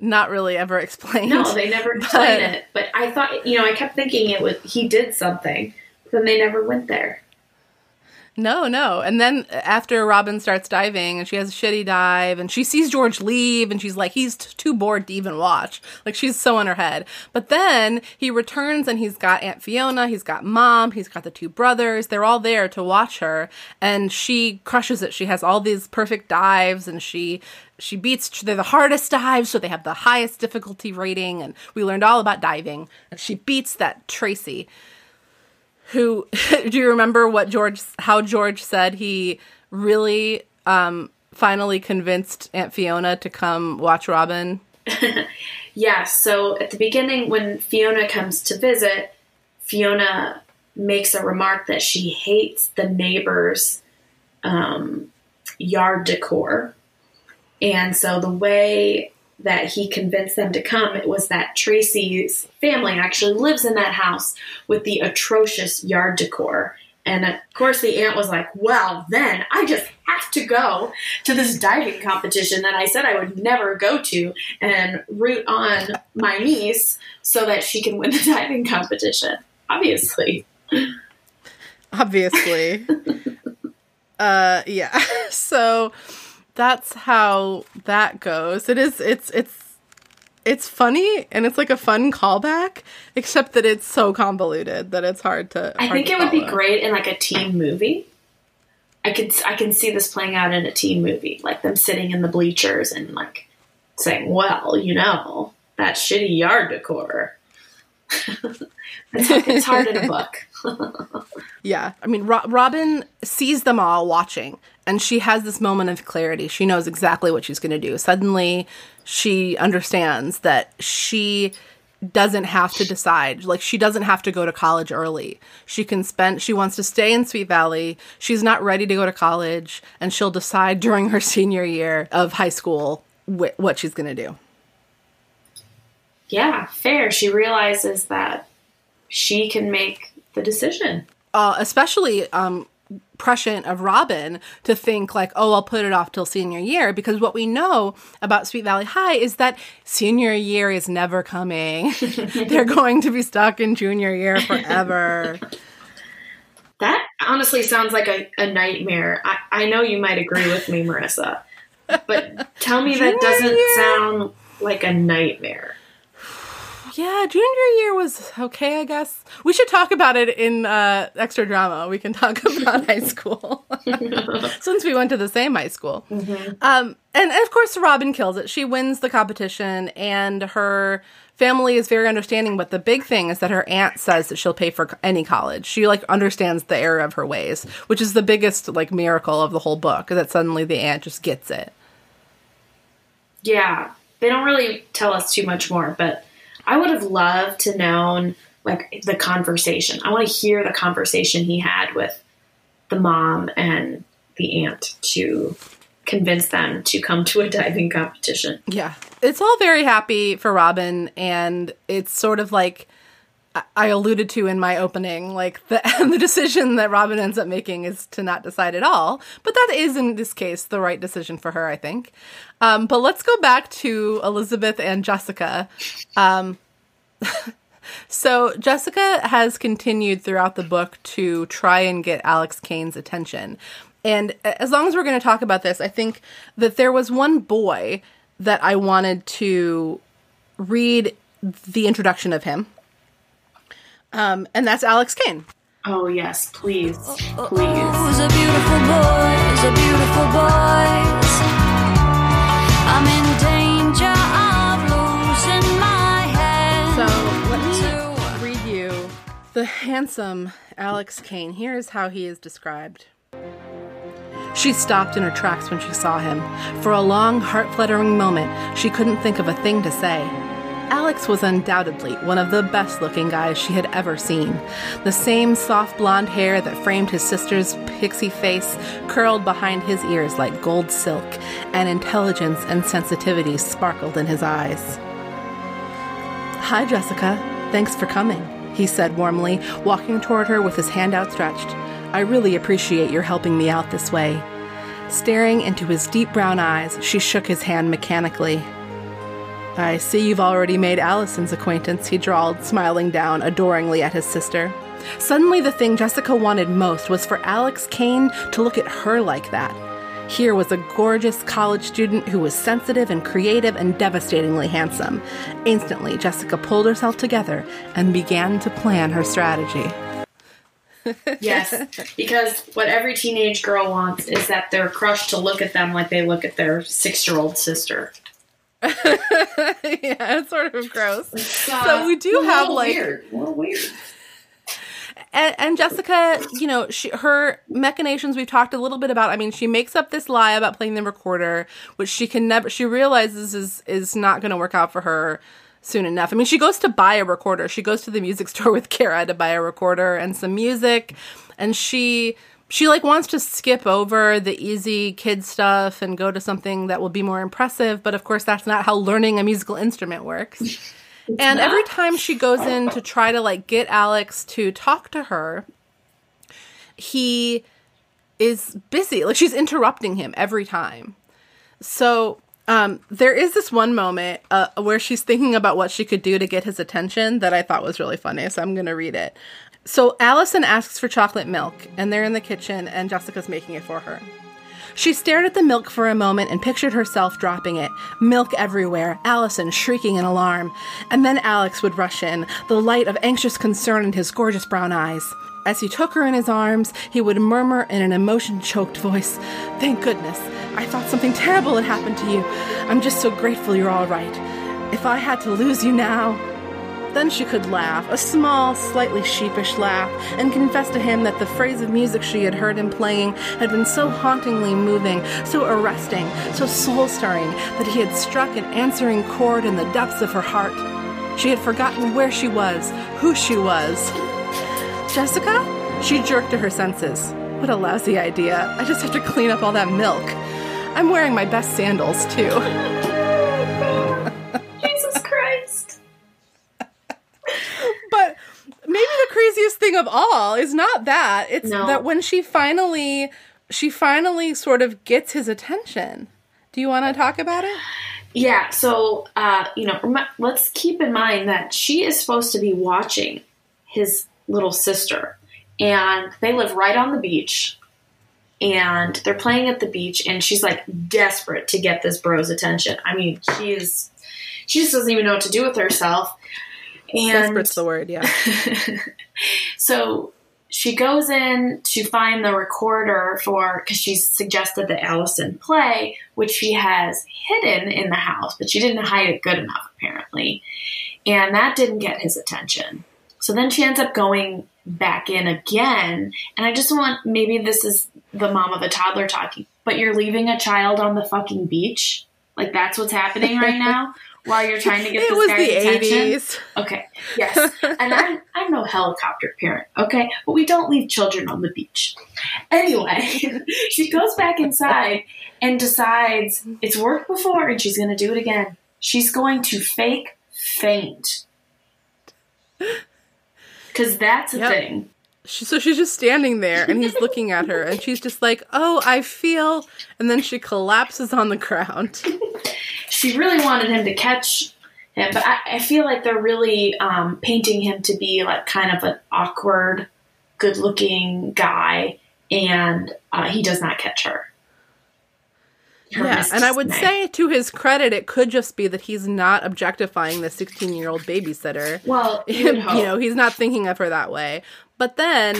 not really ever explained. No, they never explain But- it. But I thought, you know, I kept thinking it was he did something, but then they never went there. No, no. And then after Robin starts diving and she has a shitty dive and she sees George leave and she's like, he's t- too bored to even watch. Like she's so in her head. But then he returns and he's got Aunt Fiona, he's got mom, he's got the two brothers. They're all there to watch her and she crushes it. She has all these perfect dives and she she beats they're the hardest dives so they have the highest difficulty rating and we learned all about diving and she beats that tracy who do you remember what George how George said he really um finally convinced Aunt Fiona to come watch Robin? Yeah, so at the beginning, when Fiona comes to visit, Fiona makes a remark that she hates the neighbor's um, yard decor. And so the way that he convinced them to come it was that Tracy's family actually lives in that house with the atrocious yard decor. And of course, the aunt was like, Well, then I just have to go to this diving competition that I said I would never go to and root on my niece so that she can win the diving competition. Obviously. Obviously. uh yeah. So that's how that goes. It is it's it's it's funny and it's like a fun callback, except that it's so convoluted that it's hard to I hard think to it would be great in like a teen movie. I could I can see this playing out in a teen movie, like them sitting in the bleachers and like saying, "Well, you know, that shitty yard decor." it's, it's hard in a book. Yeah. I mean, Ro- Robin sees them all watching and she has this moment of clarity. She knows exactly what she's going to do. Suddenly, she understands that she doesn't have to decide. Like, she doesn't have to go to college early. She can spend, she wants to stay in Sweet Valley. She's not ready to go to college and she'll decide during her senior year of high school wh- what she's going to do. Yeah, fair. She realizes that she can make the decision. uh, especially um, prescient of Robin to think like, oh, I'll put it off till senior year because what we know about Sweet Valley High is that senior year is never coming. They're going to be stuck in junior year forever. That honestly sounds like a, a nightmare. I, I know you might agree with me, Marissa, but tell me that doesn't sound like a nightmare. Yeah, junior year was okay, I guess. We should talk about it in uh, extra drama. We can talk about high school since we went to the same high school. Um, and, and of course, Robin kills it. She wins the competition, and her family is very understanding. But the big thing is that her aunt says that she'll pay for any college. She like understands the error of her ways, which is the biggest like miracle of the whole book. That suddenly the aunt just gets it. Yeah, they don't really tell us too much more, but I would have loved to known like the conversation. I want to hear the conversation he had with the mom and the aunt to convince them to come to a diving competition. Yeah. It's all very happy for Robin, and it's sort of like I- alluded to in my opening, like the the decision that Robin ends up making is to not decide at all. But that is in this case the right decision for her, I think. Um, but let's go back to Elizabeth and Jessica. Um, so Jessica has continued throughout the book to try and get Alex Kane's attention. And as long as we're going to talk about this, I think that there was one boy that I wanted to read the introduction of him. Um, and that's Alex Kane. Oh yes, please, please. Who's a beautiful boy? Who's a beautiful boy? I'm in danger of losing my head. So let me read you the handsome Alex Kane. Here is how he is described. She stopped in her tracks when she saw him. For a long, heart fluttering moment, she couldn't think of a thing to say. Alex was undoubtedly one of the best looking guys she had ever seen. The same soft blonde hair that framed his sister's pixie face curled behind his ears like gold silk, and intelligence and sensitivity sparkled in his eyes. Hi, Jessica. Thanks for coming, he said warmly, walking toward her with his hand outstretched. I really appreciate your helping me out this way. Staring into his deep brown eyes, she shook his hand mechanically. I see you've already made Allison's acquaintance, he drawled, smiling down adoringly at his sister. Suddenly, the thing Jessica wanted most was for Alex Kane to look at her like that. Here was a gorgeous college student who was sensitive and creative and devastatingly handsome. Instantly, Jessica pulled herself together and began to plan her strategy. Yes, because what every teenage girl wants is that their crush to look at them like they look at their six year old sister. yeah, it's sort of gross. So we do have, like- weird, a little weird. And, and Jessica, you know, she, her machinations we've talked a little bit about. I mean, she makes up this lie about playing the recorder, which she can never. She realizes is is not going to work out for her soon enough. I mean, she goes to buy a recorder. She goes to the music store with Cara to buy a recorder and some music, and she she like wants to skip over the easy kid stuff and go to something that will be more impressive. But of course, that's not how learning a musical instrument works. And every time she goes in to try to like get Alex to talk to her, he is busy. Like she's interrupting him every time. So um, there is this one moment uh, where she's thinking about what she could do to get his attention that I thought was really funny. So I'm going to read it. So Allison asks for chocolate milk, and they're in the kitchen, and Jessica's making it for her. She stared at the milk for a moment and pictured herself dropping it. Milk everywhere, Allison shrieking in alarm. And then Alex would rush in, the light of anxious concern in his gorgeous brown eyes. As he took her in his arms, he would murmur in an emotion choked voice, Thank goodness. I thought something terrible had happened to you. I'm just so grateful you're all right. If I had to lose you now. Then she could laugh, a small, slightly sheepish laugh, and confess to him that the phrase of music she had heard him playing had been so hauntingly moving, so arresting, so soul stirring, that he had struck an answering chord in the depths of her heart. She had forgotten where she was, who she was. Jessica? She jerked to her senses. What a lousy idea. I just have to clean up all that milk. I'm wearing my best sandals, too. Maybe the craziest thing of all is not that it's No. that when she finally she finally sort of gets his attention do you want to talk about it Yeah, so uh, you know, rem- let's keep in mind that she is supposed to be watching his little sister, and they live right on the beach, and they're playing at the beach, and she's like desperate to get this bro's attention. I mean, she's she just doesn't even know what to do with herself, and desperate's the word yeah so she goes in to find the recorder for because she's suggested that Allison play, which she has hidden in the house, but she didn't hide it good enough apparently, and that didn't get his attention. So then she ends up going back in again, and I just want maybe this is the mom of a toddler talking, but you're leaving a child on the fucking beach, like that's what's happening right now. While you're trying to get it this was guy's the attention, Okay. Yes. And I'm I'm no helicopter parent, okay? But we don't leave children on the beach. Anyway, she goes back inside and decides it's worked before and she's gonna do it again. She's going to fake faint. Cause that's a Yep. thing. She, so she's just standing there and he's looking at her and she's just like oh i feel and then she collapses on the ground She really wanted him to catch him, but I, I feel like they're really um, painting him to be like kind of an awkward, good looking guy, and uh, he does not catch her. Yeah and i would say to his credit it could just be that he's not objectifying the 16 year old babysitter well, you would you hope. know, he's not thinking of her that way. But then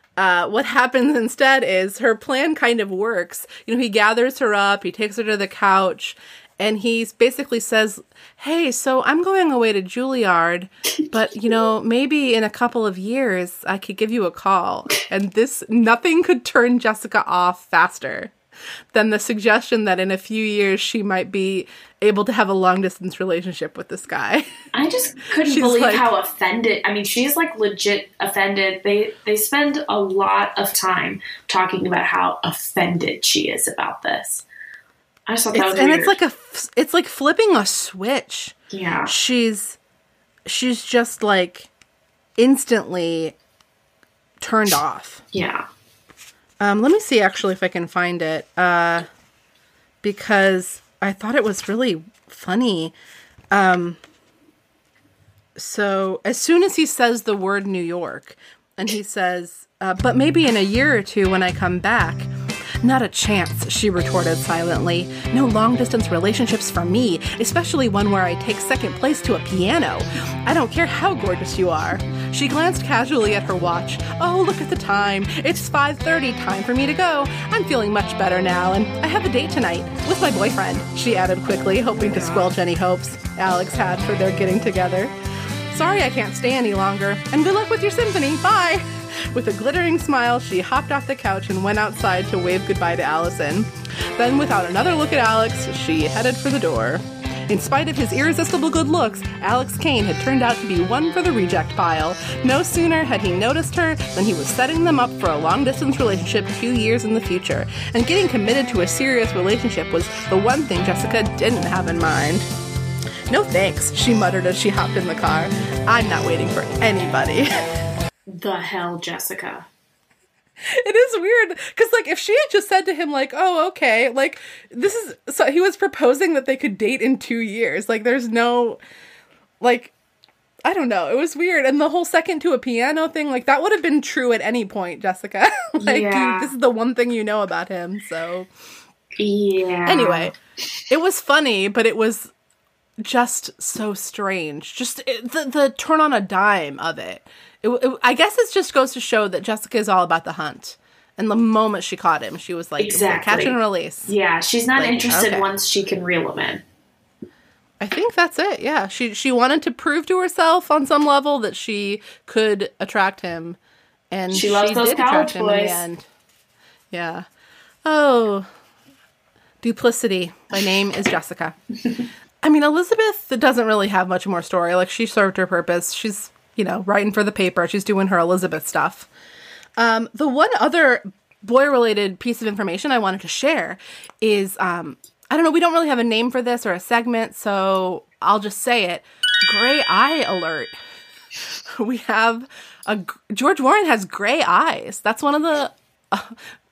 uh, what happens instead is her plan kind of works. You know, he gathers her up, he takes her to the couch, and he basically says, Hey, so I'm going away to Juilliard, but you know, maybe in a couple of years I could give you a call. And this, nothing could turn Jessica off faster than the suggestion that in a few years she might be able to have a long distance relationship with this guy. I just couldn't believe like- how offended. I mean, she's like legit offended. They they spend a lot of time talking about how offended she is about this. I just thought that was and weird. it's like a it's like flipping a switch yeah, she's she's just like instantly turned off yeah. Um let me see actually if i can find it uh because i thought it was really funny um so as soon as he says the word new york and he says, uh, But maybe in a year or two when I come back. Not a chance, she retorted silently. No long distance relationships for me, especially one where I take second place to a piano. I don't care how gorgeous you are. She glanced casually at her watch. Oh, look at the time. It's 5:30, time for me to go. I'm feeling much better now and I have a date tonight with my boyfriend, she added quickly, hoping to squelch any hopes Alex had for their getting together. Sorry I can't stay any longer, and good luck with your symphony. Bye! With a glittering smile, she hopped off the couch and went outside to wave goodbye to Allison. Then, without another look at Alex, she headed for the door. In spite of his irresistible good looks, Alex Kane had turned out to be one for the reject pile. No sooner had he noticed her than he was setting them up for a long distance relationship two years in the future. And getting committed to a serious relationship was the one thing Jessica didn't have in mind. No thanks, she muttered as she hopped in the car. I'm not waiting for anybody. The hell, Jessica. It is weird because, like, if she had just said to him, like, "Oh, okay," like this is so he was proposing that they could date in two years. Like, there's no, like, I don't know. It was weird, and the whole second to a piano thing, like, that would have been true at any point, Jessica. like, you- this is the one thing you know about him. So, Yeah. anyway, it was funny, but it was just so strange. Just it, the the turn on a dime of it. It, it. I guess it just goes to show that Jessica is all about the hunt. And the moment she caught him, she was like, Exactly. catch and release. Yeah, she's not Like, interested okay. once she can reel him in. I think that's it. Yeah, she she wanted to prove to herself on some level that she could attract him, and She loves those did attract him in the end. Yeah. Oh, duplicity. My name is Jessica. I mean, Elizabeth doesn't really have much more story. Like she served her purpose. She's you know writing for the paper. She's doing her Elizabeth stuff. Um, the one other boy related piece of information I wanted to share is um, I don't know, we don't really have a name for this or a segment, so I'll just say it. Gray eye alert. We have a George Warren has gray eyes. That's one of the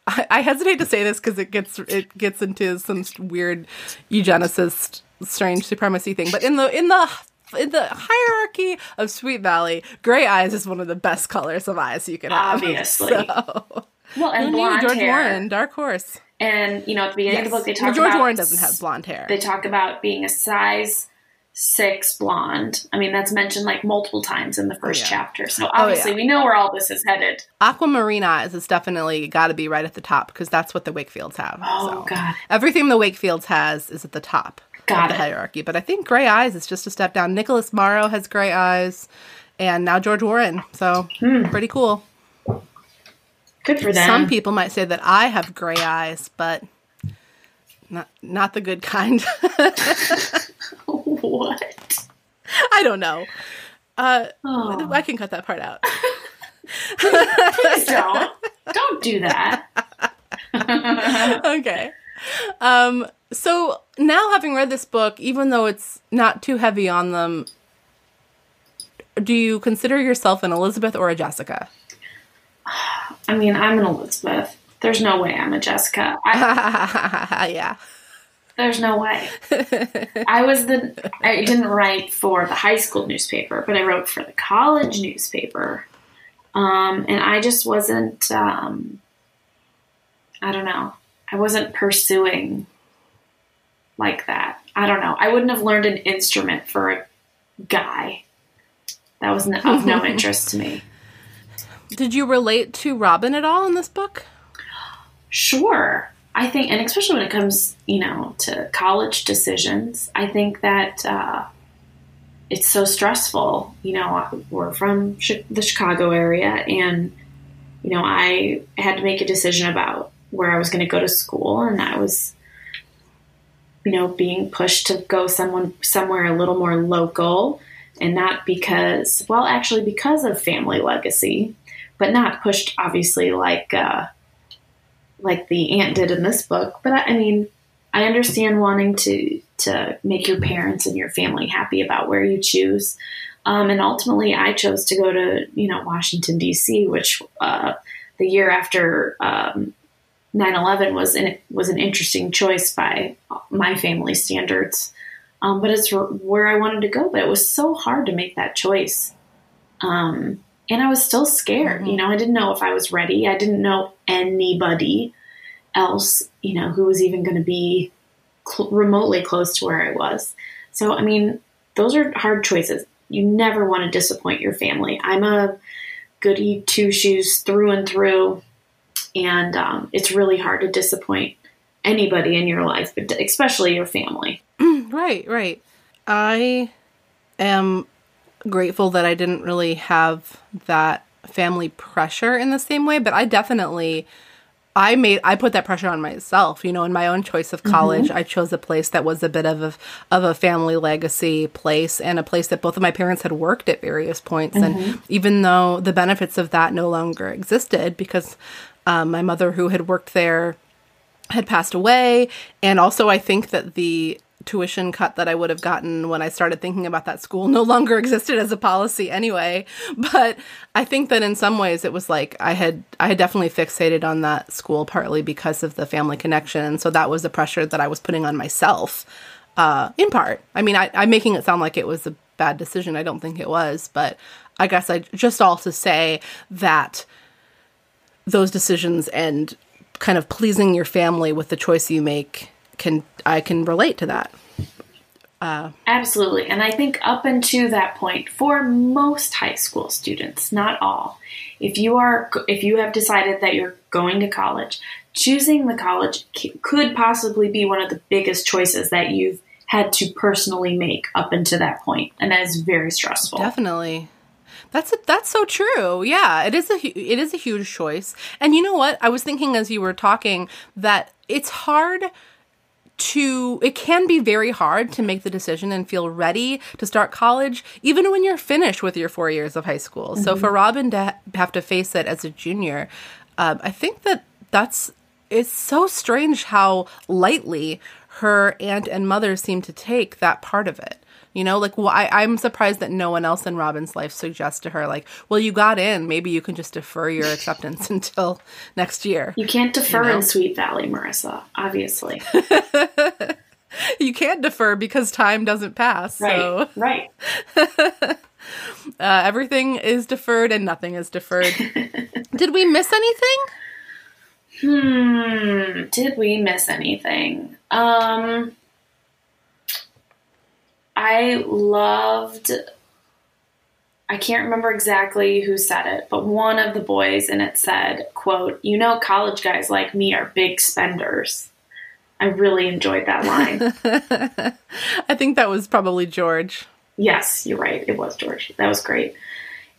I, I hesitate to say this because it gets it gets into some weird eugenicist strange supremacy thing, but in the in the in the hierarchy of Sweet Valley, gray eyes is one of the best colors of eyes you can have. Obviously. So, Well, who and knew blonde George hair. Warren, dark horse. And you know, at the beginning of the book, they Well, talk George about Warren doesn't have blonde hair. They talk about being a size six blonde. I mean, that's mentioned like multiple times in the first oh, yeah. chapter. So oh, obviously, yeah. we know where all this is headed. Aquamarine eyes is definitely got to be right at the top because that's what the Wakefields have. Oh so. God, Everything the Wakefields has is at the top Got the it. hierarchy. But I think gray eyes is just a step down. Nicholas Morrow has gray eyes, and now George Warren. So Hmm. pretty cool. good for them. Some people might say that I have gray eyes, but not not the good kind. what? I don't know. Uh, Oh. I can cut that part out. Please don't. don't do that. okay. Um, so now having read this book, even though it's not too heavy on them, do you consider yourself an Elizabeth or a Jessica? I mean, I'm an Elizabeth. There's no way I'm a Jessica. I, yeah. there's no way. I was the. I didn't write for the high school newspaper, but I wrote for the college newspaper. Um, and I just wasn't. Um, I don't know. I wasn't pursuing like that. I don't know. I wouldn't have learned an instrument for a guy. That was n- of no interest to me. Did you relate to Robin at all in this book? Sure. I think, and especially when it comes, you know, to college decisions, I think that uh, it's so stressful. You know, we're from the Chicago area, and you know, I had to make a decision about where I was going to go to school, and I was, you know, being pushed to go someone somewhere a little more local, and not because, well, actually because of family legacy, but not pushed obviously like. Uh, like the aunt did in this book. But I, I mean, I understand wanting to to make your parents and your family happy about where you choose. Um, and ultimately, I chose to go to you know Washington D.C., which uh, the year after um, 9/11 was an, was an interesting choice by my family standards. Um, but it's where I wanted to go. But it was so hard to make that choice. Um, and I was still scared. You know, I didn't know if I was ready. I didn't know anybody else, you know, who was even going to be cl- remotely close to where I was. So, I mean, those are hard choices. You never want to disappoint your family. I'm a goody two shoes through and through, and um, it's really hard to disappoint anybody in your life, but especially your family. Right, right. I am grateful that I didn't really have that family pressure in the same way, but I definitely I made I put that pressure on myself, you know, in my own choice of college. I chose a place that was a bit of a of a family legacy place and a place that both of my parents had worked at various points and even though the benefits of that no longer existed because um, my mother who had worked there had passed away. And also i think that the tuition cut that i would have gotten when i started thinking about that school no longer existed as a policy anyway. But i think that in some ways it was like i had i had definitely fixated on that school partly because of the family connection. So that was the pressure that i was putting on myself uh, in part. I mean I, i'm making it sound like it was a bad decision. I don't think it was. But i guess i just all to say that those decisions and kind of pleasing your family with the choice you make can I can relate to that. Uh, Absolutely. And I think up until that point, for most high school students, not all, if you are if you have decided that you're going to college, choosing the college c- could possibly be one of the biggest choices that you've had to personally make up until that point, and that is very stressful. Definitely. That's that's so true. Yeah, it is a it is a huge choice. And you know what? I was thinking as you were talking that it's hard to it can be very hard to make the decision and feel ready to start college even when you're finished with your 4 years of high school. So for Robin to ha- have to face it as a junior, um, I think that that's it's so strange how lightly her aunt and mother seem to take that part of it. You know, like well, I, I'm surprised that no one else in Robin's life suggests to her, like, well, you got in, maybe you can just defer your acceptance until next year. You can't defer You know? in Sweet Valley, Marissa, obviously. You can't defer because time doesn't pass. Right. So Right. uh, everything is deferred and nothing is deferred. Did we miss anything? Hmm. Did we miss anything? Um. I loved. I can't remember exactly who said it, but one of the boys in it said, "quote You know, college guys like me are big spenders." I really enjoyed that line. I think that was probably George. Yes, you're right. It was George. That was great.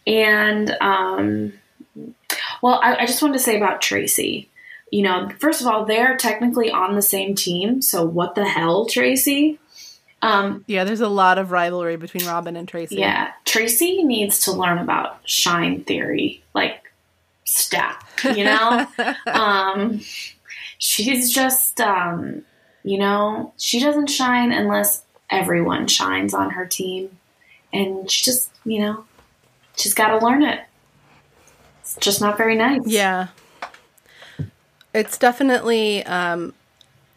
And um, well, I, I just wanted to say about Tracy. You know, first of all, they're technically on the same team. So what the hell, Tracy? Um, Yeah, there's a lot of rivalry between Robin and Tracy. yeah, Tracy needs to learn about shine theory, like stat. You know, um, she's just, um, you know, she doesn't shine unless everyone shines on her team, and she just, you know, she's got to learn it. It's just not very nice. Yeah. It's definitely um,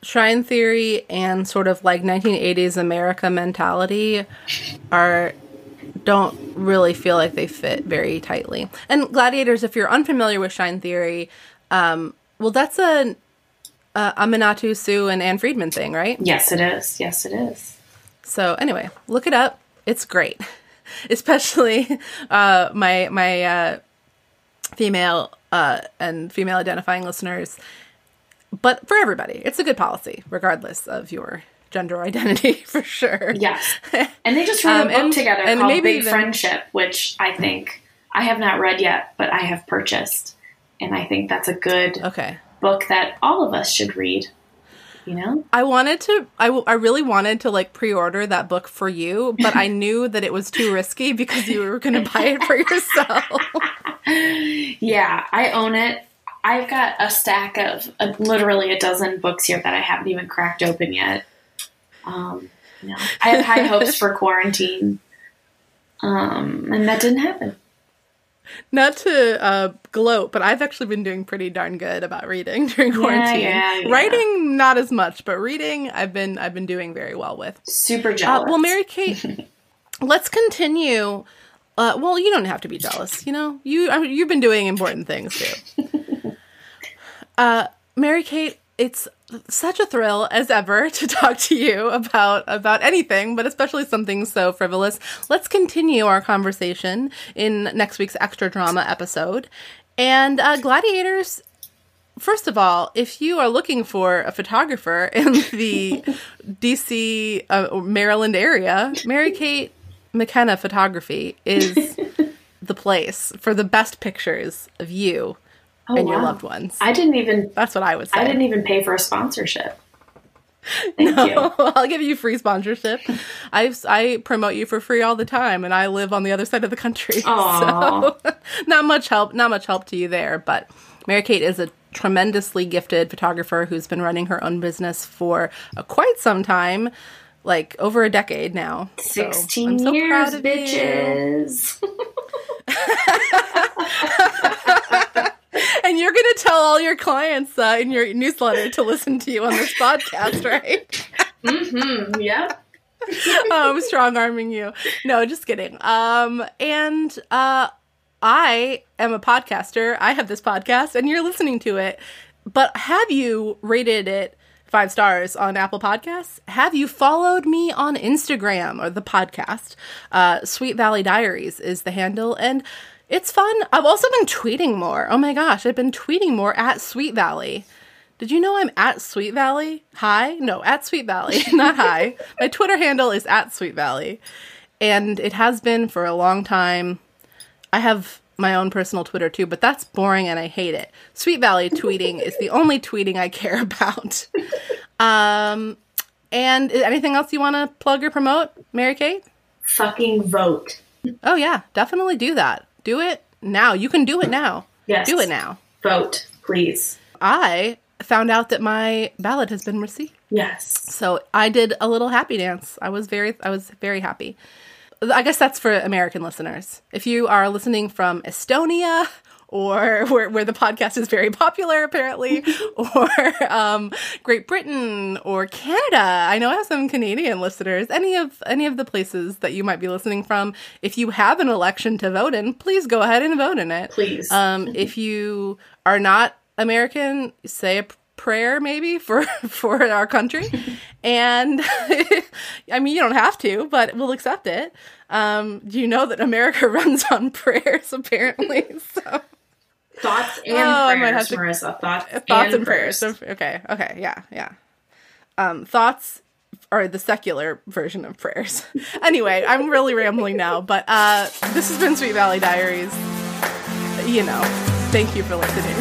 Shine Theory and sort of like 1980s America mentality are don't really feel like they fit very tightly. And Gladiators, if you're unfamiliar with Shine Theory, um, well, that's a, a Aminatou Sow and Ann Friedman thing, right? Yes, it is. Yes, it is. So anyway, look it up. It's great, especially uh, my my uh, female uh, and female identifying listeners. But for everybody, it's a good policy, regardless of your gender identity, for sure. Yes. And they just wrote Um, a book and- together and called Big even- Friendship, which I think I have not read yet, but I have purchased. And I think that's a good Okay. book that all of us should read. You know? I wanted to, I, w- I really wanted to like pre order that book for you, but I knew that it was too risky because you were going to buy it for yourself. Yeah, I own it. I've got a stack of uh, literally a dozen books here that I haven't even cracked open yet. Um, you know, I have high hopes for quarantine, um, and that didn't happen. Not to uh, gloat, but I've actually been doing pretty darn good about reading during quarantine. yeah, yeah. Writing, not as much, but reading, I've been I've been doing very well with. Super Uh, jealous. well, Mary Kate, let's continue Uh, well, you don't have to be jealous. You know, you I mean, you've been doing important things too. uh, Mary Kate, it's such a thrill as ever to talk to you about about anything, but especially something so frivolous. Let's continue our conversation in next week's extra drama episode. And uh, gladiators. First of all, if you are looking for a photographer in the DC, uh, Maryland area, Mary Kate McKenna Photography is the place for the best pictures of you Oh, and your wow. loved ones. I didn't even That's what I would say. I didn't even pay for a sponsorship. Thank you. I'll give you free sponsorship. I I promote you for free all the time, and I live on the other side of the country. Aw. So not much help. Not much help to you there. But Mary Kate is a tremendously gifted photographer who's been running her own business for uh, quite some time, like over a decade now. So I'm 16 so years, of you. bitches. And you're going to tell all your clients uh, in your newsletter to listen to you on this podcast, right? mm-hmm. Yep. um, strong arming you. No, just kidding. Um, and uh, I am a podcaster. I have this podcast, and you're listening to it. But have you rated it five stars on Apple Podcasts? Have you followed me on Instagram or the podcast? Uh, Sweet Valley Diaries is the handle, and it's fun. I've also been tweeting more. Oh my gosh, I've been tweeting more at Sweet Valley. Did you know I'm at Sweet Valley? Hi? No, at Sweet Valley, not hi. My Twitter handle is at Sweet Valley. And it has been for a long time. I have my own personal Twitter too, but that's boring and I hate it. Sweet Valley tweeting is the only tweeting I care about. Um, and anything else you want to plug or promote, Mary Kate? Fucking vote. Oh, yeah, definitely do that. Do it now. You can do it now. Yes. Do it now. Vote, please. I found out that my ballot has been received. Yes. So I did a little happy dance. I was very I was very happy. I guess that's for American listeners. If you are listening from Estonia or where, where the podcast is very popular apparently or um, Great Britain or Canada. I know I have some Canadian listeners. Any of any of the places that you might be listening from, if you have an election to vote in, please go ahead and vote in it. Please. Um, if you are not American, say a prayer maybe for for our country, and I mean you don't have to, but we'll accept it. Um, do you know that America runs on prayers apparently? So Thoughts and Oh, I might prayers, have to- Marissa. Thoughts, thoughts and, prayers. So- okay, okay, yeah, yeah. Um, thoughts are the secular version of prayers. anyway, I'm really rambling now, but uh, this has been Sweet Valley Diaries. You know, thank you for listening.